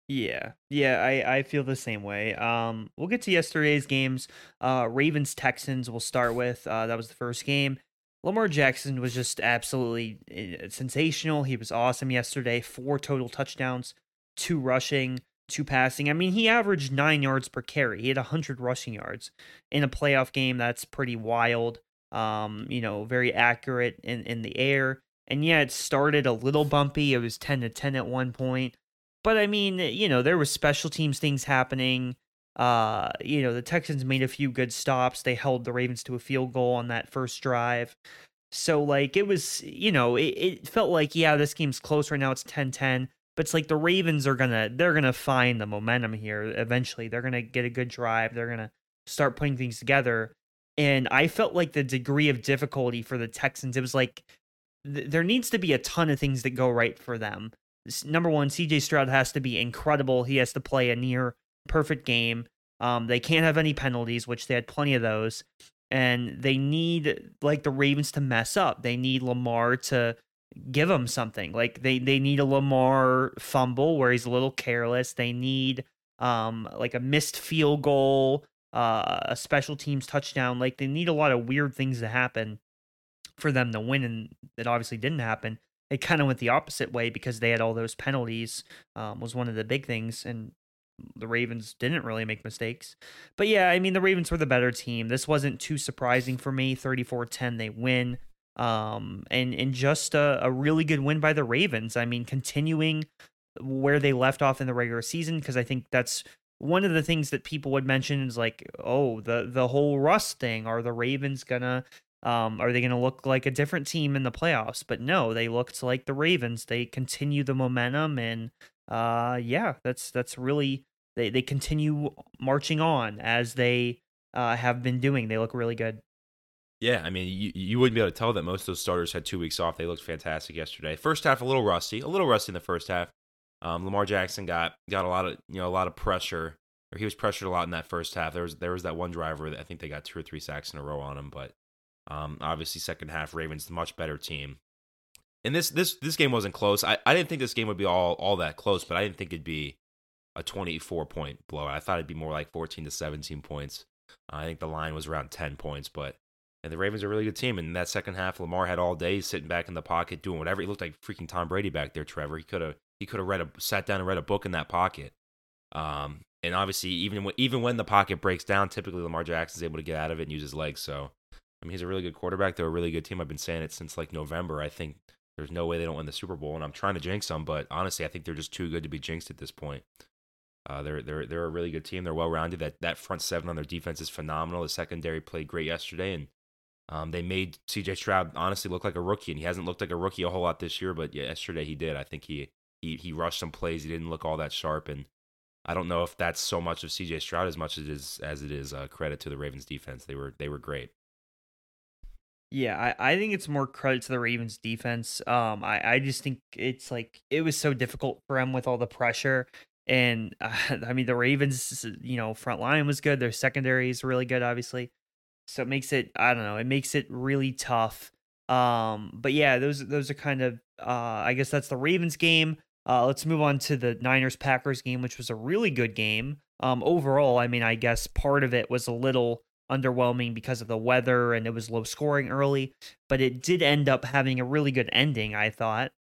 Yeah, yeah, I, I feel the same way. Um, we'll get to yesterday's games. Uh, Ravens Texans. We'll start with. Uh, that was the first game. Lamar Jackson was just absolutely eh, sensational. He was awesome yesterday. Four total touchdowns, two rushing, two passing. I mean, he averaged nine yards per carry. He had hundred rushing yards in a playoff game. That's pretty wild. Um, you know, very accurate in in the air. And yeah, it started a little bumpy. It was ten to ten at one point but I mean, you know, there was special teams things happening. Uh, you know, the Texans made a few good stops. They held the Ravens to a field goal on that first drive. So like it was, you know, it, it felt like yeah, this game's close right now. It's 10-10, but it's like the Ravens are gonna they're gonna find the momentum here eventually. They're gonna get a good drive. They're gonna start putting things together. And I felt like the degree of difficulty for the Texans, it was like th- there needs to be a ton of things that go right for them number one, CJ Stroud has to be incredible. He has to play a near perfect game. Um, they can't have any penalties, which they had plenty of those. And they need like the Ravens to mess up. They need Lamar to give them something. Like they they need a Lamar fumble where he's a little careless. They need um like a missed field goal, uh, a special teams touchdown. Like they need a lot of weird things to happen for them to win, and it obviously didn't happen it kind of went the opposite way because they had all those penalties um, was one of the big things and the Ravens didn't really make mistakes. But yeah, I mean the Ravens were the better team. This wasn't too surprising for me. 34-10 they win. Um and and just a, a really good win by the Ravens. I mean continuing where they left off in the regular season because I think that's one of the things that people would mention is like, oh, the the whole Russ thing. Are the Ravens gonna um, are they going to look like a different team in the playoffs? But no, they looked like the Ravens. They continue the momentum, and uh, yeah, that's that's really they they continue marching on as they uh, have been doing. They look really good. Yeah, I mean, you, you wouldn't be able to tell that most of those starters had two weeks off. They looked fantastic yesterday. First half, a little rusty, a little rusty in the first half. Um, Lamar Jackson got got a lot of you know a lot of pressure, or he was pressured a lot in that first half. There was there was that one driver that I think they got two or three sacks in a row on him, but um, obviously, second half, Ravens much better team. And this this this game wasn't close. I, I didn't think this game would be all all that close, but I didn't think it'd be a 24 point blowout. I thought it'd be more like 14 to 17 points. Uh, I think the line was around 10 points, but And the Ravens are a really good team. And in that second half, Lamar had all day sitting back in the pocket doing whatever. He looked like freaking Tom Brady back there, Trevor. He could have he could have read a sat down and read a book in that pocket. Um, and obviously, even when, even when the pocket breaks down, typically Lamar Jackson's able to get out of it and use his legs. So, I mean, he's a really good quarterback. They're a really good team. I've been saying it since like November. I think there's no way they don't win the Super Bowl, and I'm trying to jinx them, but honestly, I think they're just too good to be jinxed at this point. Uh, they're they're they're a really good team. They're well rounded. That that front seven on their defense is phenomenal. The secondary played great yesterday, and um, they made C.J. Stroud honestly look like a rookie, and he hasn't looked like a rookie a whole lot this year. But yeah, yesterday he did. I think he he he rushed some plays. He didn't look all that sharp, and I don't know if that's so much of C.J. Stroud as much as it is as it is uh, credit to the Ravens defense. They were they were great. Yeah, I, I think it's more credit to the Ravens defense. Um, I, I just think it's like it was so difficult for them with all the pressure. And uh, I mean, the Ravens, you know, front line was good. Their secondary is really good, obviously. So it makes it, I don't know, it makes it really tough. Um, but yeah, those those are kind of, uh, I guess that's the Ravens game. Uh, let's move on to the Niners Packers game, which was a really good game. Um, overall, I mean, I guess part of it was a little underwhelming because of the weather and it was low scoring early, but it did end up having a really good ending, I thought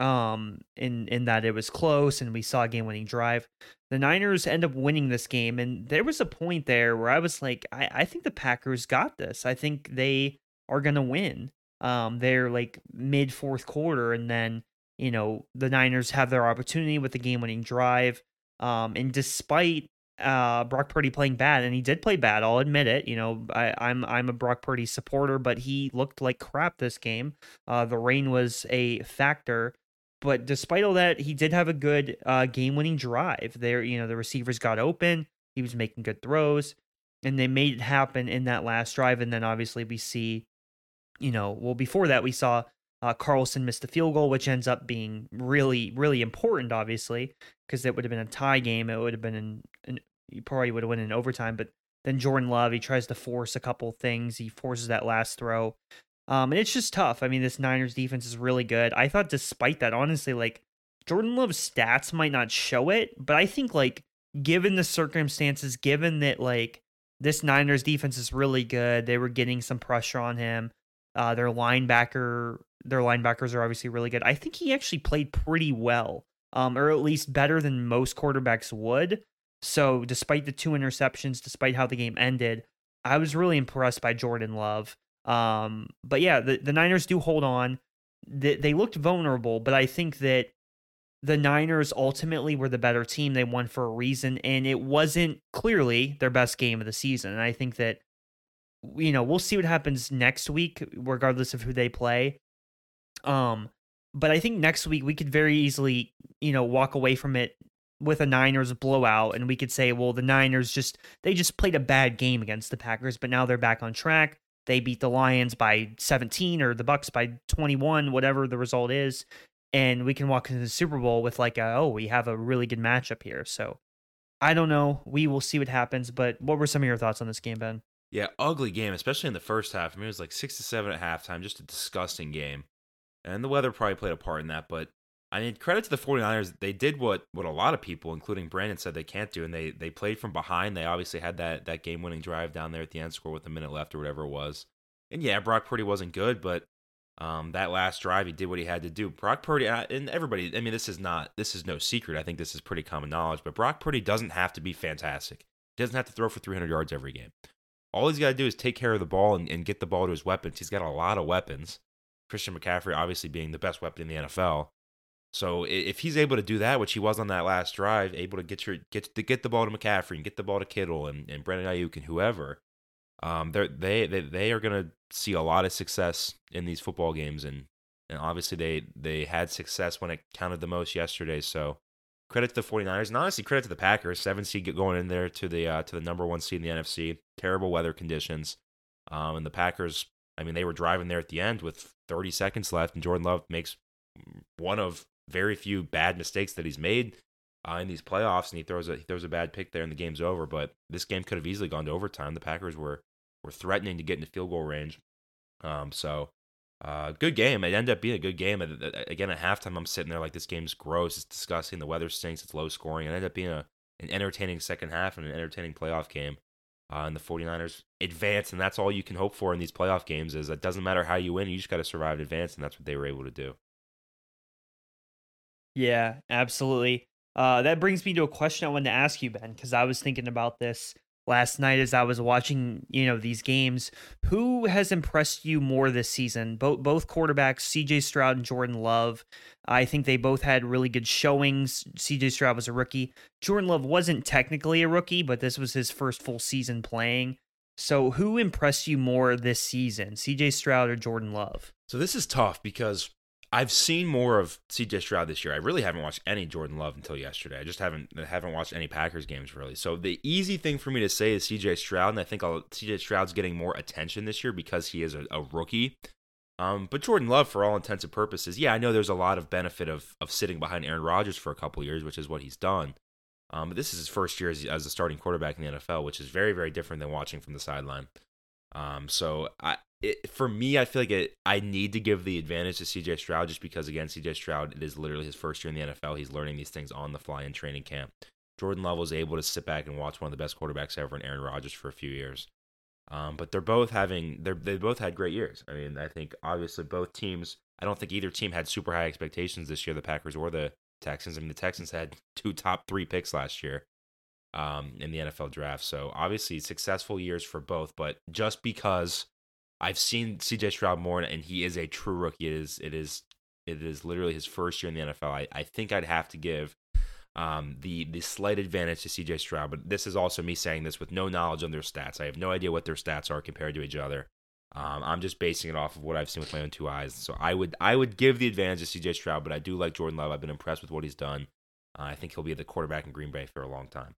um in in that it was close and we saw a game winning drive. The niners end up winning this game and there was a point there where i was like i, I think the packers got this. I think they are gonna win. Um they're like mid fourth quarter and then you know the niners have their opportunity with the game winning drive um and despite uh brock purdy playing bad and he did play bad i'll admit it you know I, i'm i'm a brock purdy supporter but he looked like crap this game uh the rain was a factor but despite all that, he did have a good uh, game-winning drive. There, you know, the receivers got open. He was making good throws, and they made it happen in that last drive. And then obviously we see, you know, well before that we saw uh, Carlson missed the field goal, which ends up being really, really important, obviously, because it would have been a tie game. It would have been an, in you probably would have won in overtime. But then Jordan Love, he tries to force a couple things. He forces that last throw. Um, and it's just tough. I mean, this Niners defense is really good. I thought, despite that, honestly, like Jordan Love's stats might not show it, but I think, like, given the circumstances, given that, like, this Niners defense is really good, they were getting some pressure on him. Uh, their linebacker, their linebackers are obviously really good. I think he actually played pretty well, um, or at least better than most quarterbacks would. So, despite the two interceptions, despite how the game ended, I was really impressed by Jordan Love. Um, but yeah, the, the Niners do hold on. They, they looked vulnerable, but I think that the Niners ultimately were the better team. They won for a reason, and it wasn't clearly their best game of the season. And I think that, you know, we'll see what happens next week, regardless of who they play. Um, but I think next week we could very easily, you know, walk away from it with a Niners blowout, and we could say, well, the Niners just they just played a bad game against the Packers, but now they're back on track they beat the Lions by 17 or the Bucks by 21, whatever the result is, and we can walk into the Super Bowl with like, a, oh, we have a really good matchup here. So I don't know. We will see what happens. But what were some of your thoughts on this game, Ben? Yeah, ugly game, especially in the first half. I mean, it was like six to seven at halftime, just a disgusting game. And the weather probably played a part in that, but I mean, credit to the 49ers. They did what what a lot of people, including Brandon, said they can't do, and they they played from behind. They obviously had that that game winning drive down there at the end score with a minute left or whatever it was. And yeah, Brock Purdy wasn't good, but um, that last drive he did what he had to do. Brock Purdy and everybody. I mean, this is not this is no secret. I think this is pretty common knowledge. But Brock Purdy doesn't have to be fantastic. He doesn't have to throw for 300 yards every game. All he's got to do is take care of the ball and, and get the ball to his weapons. He's got a lot of weapons. Christian McCaffrey obviously being the best weapon in the NFL. So if he's able to do that, which he was on that last drive, able to get your get to get the ball to McCaffrey and get the ball to Kittle and, and Brandon Aiyuk and whoever, um, they they they are gonna see a lot of success in these football games, and and obviously they they had success when it counted the most yesterday. So credit to the 49ers, and honestly credit to the Packers, seven seed going in there to the uh, to the number one seed in the NFC. Terrible weather conditions, um, and the Packers. I mean, they were driving there at the end with 30 seconds left, and Jordan Love makes one of very few bad mistakes that he's made uh, in these playoffs, and he throws a he throws a bad pick there, and the game's over. But this game could have easily gone to overtime. The Packers were were threatening to get into field goal range. Um, so uh, good game. It ended up being a good game. Again, at halftime, I'm sitting there like this game's gross. It's disgusting. The weather stinks. It's low scoring. It ended up being a an entertaining second half and an entertaining playoff game. Uh, and the 49ers advance, and that's all you can hope for in these playoff games. Is it doesn't matter how you win, you just got to survive and advance, and that's what they were able to do. Yeah, absolutely. Uh, that brings me to a question I wanted to ask you, Ben, because I was thinking about this last night as I was watching, you know, these games. Who has impressed you more this season? Both both quarterbacks, CJ Stroud and Jordan Love. I think they both had really good showings. CJ Stroud was a rookie. Jordan Love wasn't technically a rookie, but this was his first full season playing. So, who impressed you more this season, CJ Stroud or Jordan Love? So this is tough because I've seen more of CJ Stroud this year. I really haven't watched any Jordan Love until yesterday. I just haven't haven't watched any Packers games really. So the easy thing for me to say is CJ Stroud, and I think I'll, CJ Stroud's getting more attention this year because he is a, a rookie. Um, but Jordan Love, for all intents and purposes, yeah, I know there's a lot of benefit of of sitting behind Aaron Rodgers for a couple years, which is what he's done. Um, but this is his first year as, as a starting quarterback in the NFL, which is very very different than watching from the sideline. Um, so I, it, for me, I feel like it, I need to give the advantage to CJ Stroud just because, again, CJ Stroud, it is literally his first year in the NFL. He's learning these things on the fly in training camp. Jordan Love was able to sit back and watch one of the best quarterbacks ever in Aaron Rodgers for a few years. Um, but they're both having they're they both had great years. I mean, I think obviously both teams. I don't think either team had super high expectations this year, the Packers or the Texans. I mean, the Texans had two top three picks last year um, in the NFL draft. So obviously successful years for both. But just because I've seen CJ Stroud more and he is a true rookie, it is it is it is literally his first year in the NFL. I, I think I'd have to give um, the the slight advantage to CJ Stroud, but this is also me saying this with no knowledge on their stats. I have no idea what their stats are compared to each other. Um, I'm just basing it off of what I've seen with my own two eyes. So I would I would give the advantage to CJ Stroud, but I do like Jordan Love. I've been impressed with what he's done. Uh, I think he'll be the quarterback in Green Bay for a long time.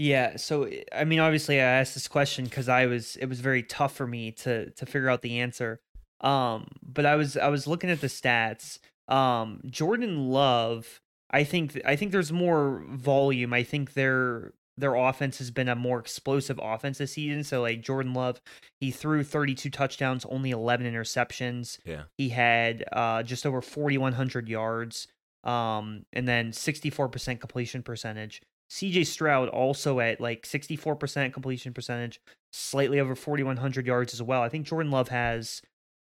Yeah, so eh, I mean, obviously, I asked this question because I was it was very tough for me to to figure out the answer. Um, but I was I was looking at the stats. Um, Jordan Love, I think I think there's more volume. I think their their offense has been a more explosive offense this season. So like Jordan Love, he threw 32 touchdowns, only 11 interceptions. Yeah, he had uh, just over 4,100 yards, um, and then 64% completion percentage. CJ Stroud also at like 64% completion percentage, slightly over 4,100 yards as well. I think Jordan Love has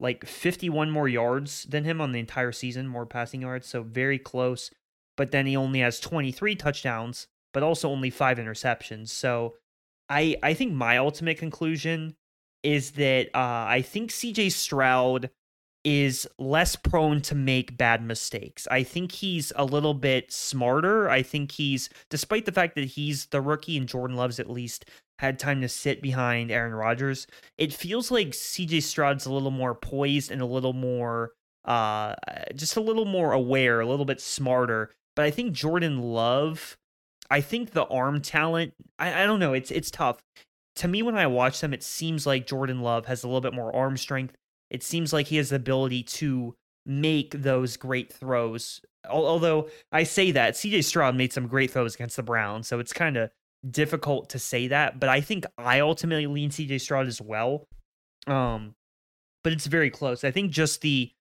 like 51 more yards than him on the entire season, more passing yards. So very close. But then he only has 23 touchdowns, but also only five interceptions. So I I think my ultimate conclusion is that uh, I think CJ Stroud is less prone to make bad mistakes. I think he's a little bit smarter. I think he's, despite the fact that he's the rookie and Jordan Love's at least had time to sit behind Aaron Rodgers, it feels like CJ Stroud's a little more poised and a little more, uh, just a little more aware, a little bit smarter. But I think Jordan Love, I think the arm talent, I, I don't know, it's it's tough. To me, when I watch them, it seems like Jordan Love has a little bit more arm strength it seems like he has the ability to make those great throws. Although I say that CJ Stroud made some great throws against the Browns, so it's kind of difficult to say that. But I think I ultimately lean CJ Stroud as well. Um, but it's very close. I think just the,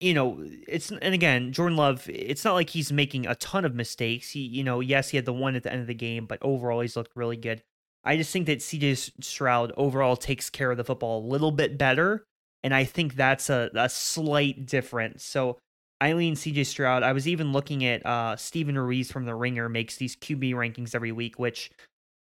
you know, it's and again Jordan Love. It's not like he's making a ton of mistakes. He, you know, yes, he had the one at the end of the game, but overall he's looked really good. I just think that CJ Stroud overall takes care of the football a little bit better and I think that's a, a slight difference. So Eileen CJ Stroud, I was even looking at uh Steven Ruiz from the Ringer makes these QB rankings every week, which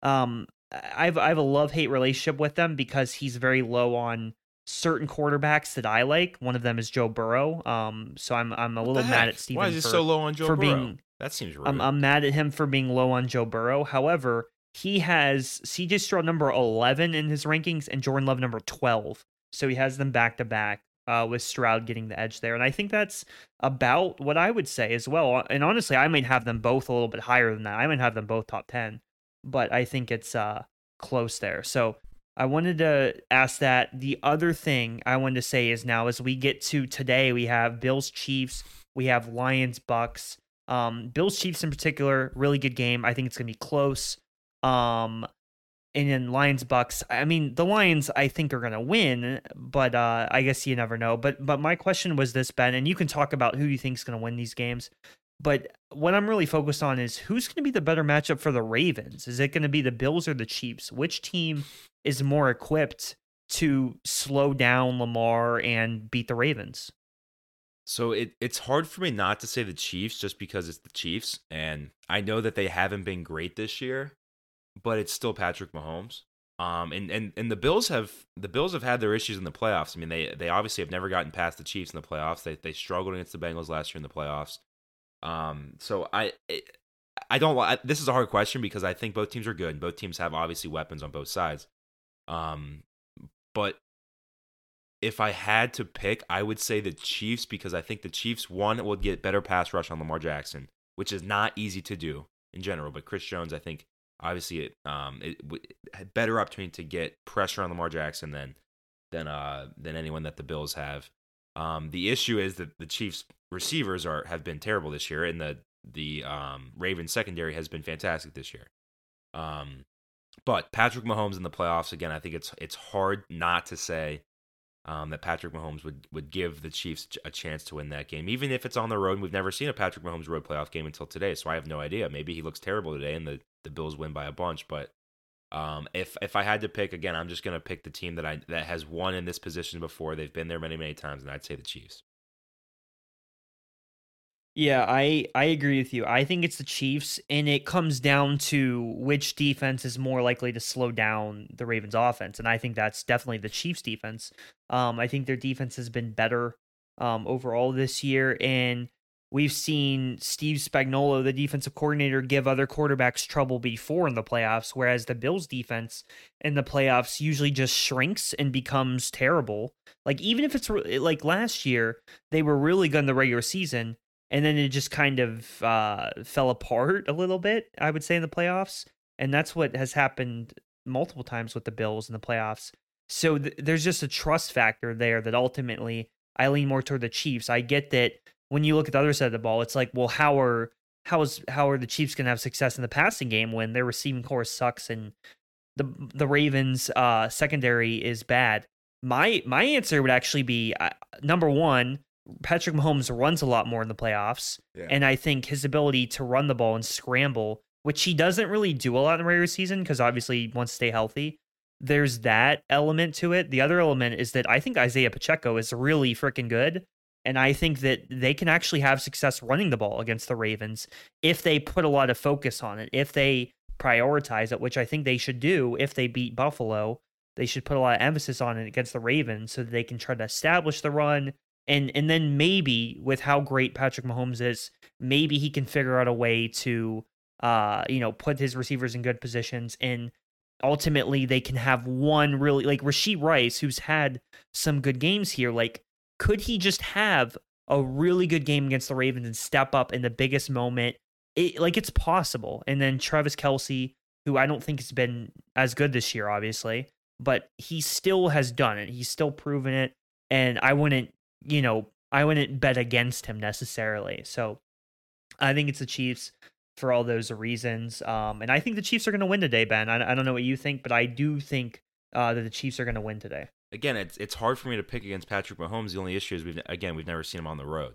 um I've I have a love hate relationship with them because he's very low on certain quarterbacks that I like. One of them is Joe Burrow. Um, so I'm I'm a little mad at Steven. Why is he so low on Joe for Burrow? Being, that seems rude. I'm I'm mad at him for being low on Joe Burrow. However, he has CJ Stroud number 11 in his rankings and Jordan Love number 12. So he has them back to back uh, with Stroud getting the edge there. And I think that's about what I would say as well. And honestly, I might have them both a little bit higher than that. I might have them both top 10, but I think it's uh, close there. So I wanted to ask that. The other thing I wanted to say is now, as we get to today, we have Bills Chiefs, we have Lions Bucks. Um, Bills Chiefs in particular, really good game. I think it's gonna be close. Um, and then Lions Bucks. I mean, the Lions I think are gonna win, but uh, I guess you never know. But but my question was this, Ben, and you can talk about who you think is gonna win these games. But what I'm really focused on is who's going to be the better matchup for the Ravens? Is it going to be the Bills or the Chiefs? Which team is more equipped to slow down Lamar and beat the Ravens? So it it's hard for me not to say the Chiefs just because it's the Chiefs and I know that they haven't been great this year, but it's still Patrick Mahomes. Um and, and and the Bills have the Bills have had their issues in the playoffs. I mean they they obviously have never gotten past the Chiefs in the playoffs. They they struggled against the Bengals last year in the playoffs. Um so I I don't I, this is a hard question because I think both teams are good and both teams have obviously weapons on both sides. Um but if I had to pick, I would say the Chiefs because I think the Chiefs one will get better pass rush on Lamar Jackson, which is not easy to do in general. But Chris Jones, I think, obviously, it um it, it better opportunity to get pressure on Lamar Jackson than than uh than anyone that the Bills have. Um, the issue is that the Chiefs receivers are have been terrible this year, and the the um Ravens secondary has been fantastic this year. Um, but Patrick Mahomes in the playoffs again, I think it's it's hard not to say um, that Patrick Mahomes would would give the Chiefs a chance to win that game, even if it's on the road. We've never seen a Patrick Mahomes road playoff game until today, so I have no idea. Maybe he looks terrible today, and the the Bills win by a bunch. But um, if if I had to pick again, I'm just gonna pick the team that I that has won in this position before. They've been there many many times, and I'd say the Chiefs. Yeah, I I agree with you. I think it's the Chiefs, and it comes down to which defense is more likely to slow down the Ravens' offense, and I think that's definitely the Chiefs' defense. Um, I think their defense has been better um, overall this year, and we've seen Steve Spagnuolo, the defensive coordinator, give other quarterbacks trouble before in the playoffs, whereas the Bills' defense in the playoffs usually just shrinks and becomes terrible. Like even if it's like last year, they were really good in the regular season and then it just kind of uh, fell apart a little bit. I would say in the playoffs, and that's what has happened multiple times with the Bills in the playoffs. So th- there's just a trust factor there that ultimately I lean more toward the Chiefs. I get that when you look at the other side of the ball, it's like, well, how are how is how are the Chiefs going to have success in the passing game when their receiving corps sucks and the the Ravens uh, secondary is bad? My my answer would actually be uh, number one Patrick Mahomes runs a lot more in the playoffs. Yeah. And I think his ability to run the ball and scramble, which he doesn't really do a lot in the regular season because obviously he wants to stay healthy. There's that element to it. The other element is that I think Isaiah Pacheco is really freaking good. And I think that they can actually have success running the ball against the Ravens if they put a lot of focus on it, if they prioritize it, which I think they should do if they beat Buffalo. They should put a lot of emphasis on it against the Ravens so that they can try to establish the run, and and then maybe with how great Patrick Mahomes is, maybe he can figure out a way to uh you know put his receivers in good positions and ultimately they can have one really like Rashee Rice who's had some good games here like could he just have a really good game against the Ravens and step up in the biggest moment? It, like it's possible. And then Travis Kelce who I don't think has been as good this year obviously but he still has done it. He's still proven it. And I wouldn't you know, I wouldn't bet against him necessarily. So I think it's the Chiefs for all those reasons. Um, and I think the Chiefs are going to win today, Ben. I, I, don't know what you think, but I do think uh, that the Chiefs are going to win today. Again, it's it's hard for me to pick against Patrick Mahomes. The only issue is we've again we've never seen him on the road.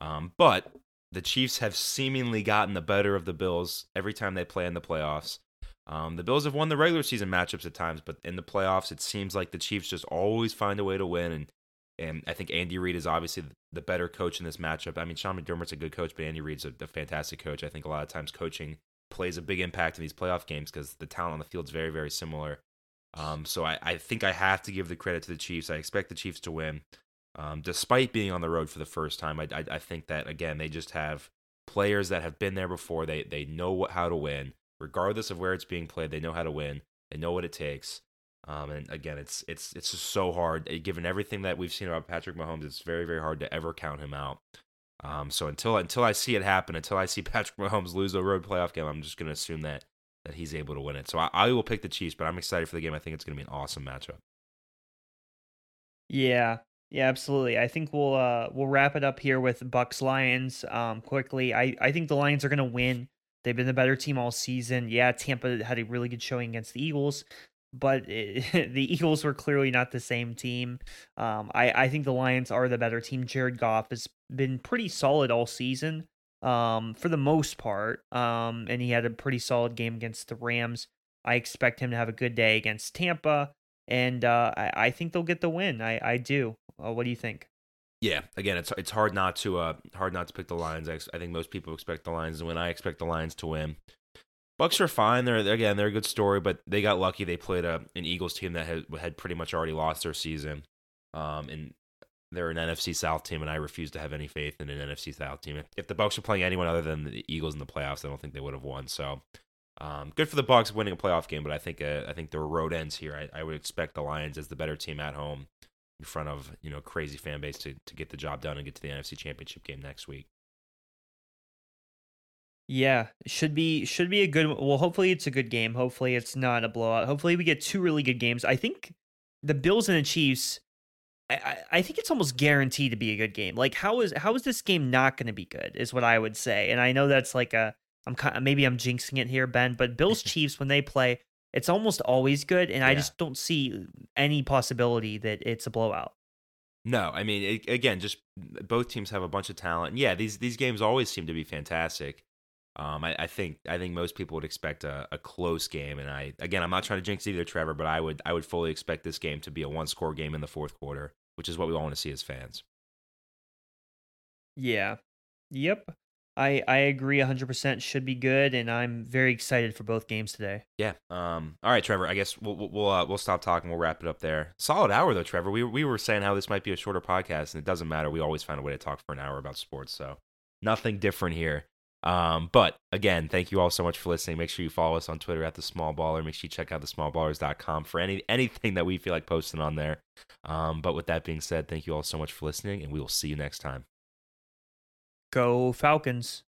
Um, but the Chiefs have seemingly gotten the better of the Bills every time they play in the playoffs. Um, the Bills have won the regular season matchups at times, but in the playoffs, it seems like the Chiefs just always find a way to win. And and I think Andy Reid is obviously the better coach in this matchup. I mean, Sean McDermott's a good coach, but Andy Reid's a, a fantastic coach. I think a lot of times coaching plays a big impact in these playoff games because the talent on the field is very, very similar. Um, so I, I, think I have to give the credit to the Chiefs. I expect the Chiefs to win, um, despite being on the road for the first time. I, I, I, think that again they just have players that have been there before. They they know what, how to win, regardless of where it's being played. They know how to win. They know what it takes. Um, and again, it's it's it's just so hard. Eh, given everything that we've seen about Patrick Mahomes, it's very very hard to ever count him out. Um, so until until I see it happen, until I see Patrick Mahomes lose a road playoff game, I'm just going to assume that that he's able to win it. So I, I will pick the Chiefs, but I'm excited for the game. I think it's going to be an awesome matchup. Yeah, yeah, absolutely. I think we'll uh we'll wrap it up here with Bucks Lions um quickly. I I think the Lions are going to win. They've been the better team all season. Yeah, Tampa had a really good showing against the Eagles but it, the Eagles were clearly not the same team. Um, I, I think the Lions are the better team. Jared Goff has been pretty solid all season. um, for the most part. Um, and he had a pretty solid game against the Rams. I expect him to have a good day against Tampa, and uh, I, I think they'll get the win. I, I do. Uh, what do you think? Yeah, again, it's it's hard not to uh hard not to pick the Lions. I, I think most people expect the Lions to win. I expect the Lions to win. Bucks are fine. They're, again they're a good story, but they got lucky. They played a an Eagles team that had had pretty much already lost their season, um, and they're an NFC South team, and I refuse to have any faith in an NFC South team. If, the Bucks were playing anyone other than the Eagles in the playoffs, I don't think they would have won. So, um, good for the Bucks winning a playoff game, but I think uh, I think their road ends here. I, I would expect the Lions as the better team at home in front of you know crazy fan base to to get the job done and get to the NFC Championship game next week. Yeah, should be should be a good. Well, hopefully it's a good game. Hopefully it's not a blowout. Hopefully we get two really good games. I think the Bills and the Chiefs. I, I think it's almost guaranteed to be a good game. Like how is how is this game not going to be good? Is what I would say. And I know that's like a I'm kind of, maybe I'm jinxing it here, Ben. But Bills Chiefs when they play, it's almost always good, and yeah. I just don't see uh, any possibility that it's a blowout. No, I mean, it, again, just both teams have a bunch of talent. Yeah, these these games always seem to be fantastic. Um, I, I, think I think most people would expect a, a, close game, and I again I'm not trying to jinx either, Trevor, but I would I would fully expect this game to be a one score game in the fourth quarter, which is what we all want to see as fans. Yeah, yep, I I agree 100 percent should be good, and I'm very excited for both games today. Yeah. Um. All right, Trevor. I guess we'll we'll uh, we'll stop talking. We'll wrap it up there. Solid hour though, Trevor. We we were saying how this might be a shorter podcast, and it doesn't matter. We always find a way to talk for an hour about sports, so nothing different here. Um, but again, thank you all so much for listening. Make sure you follow us on Twitter at the Small Baller. Make sure you check out the smallballers.com for any anything that we feel like posting on there. Um, but with that being said, thank you all so much for listening, and we will see you next time. Go Falcons.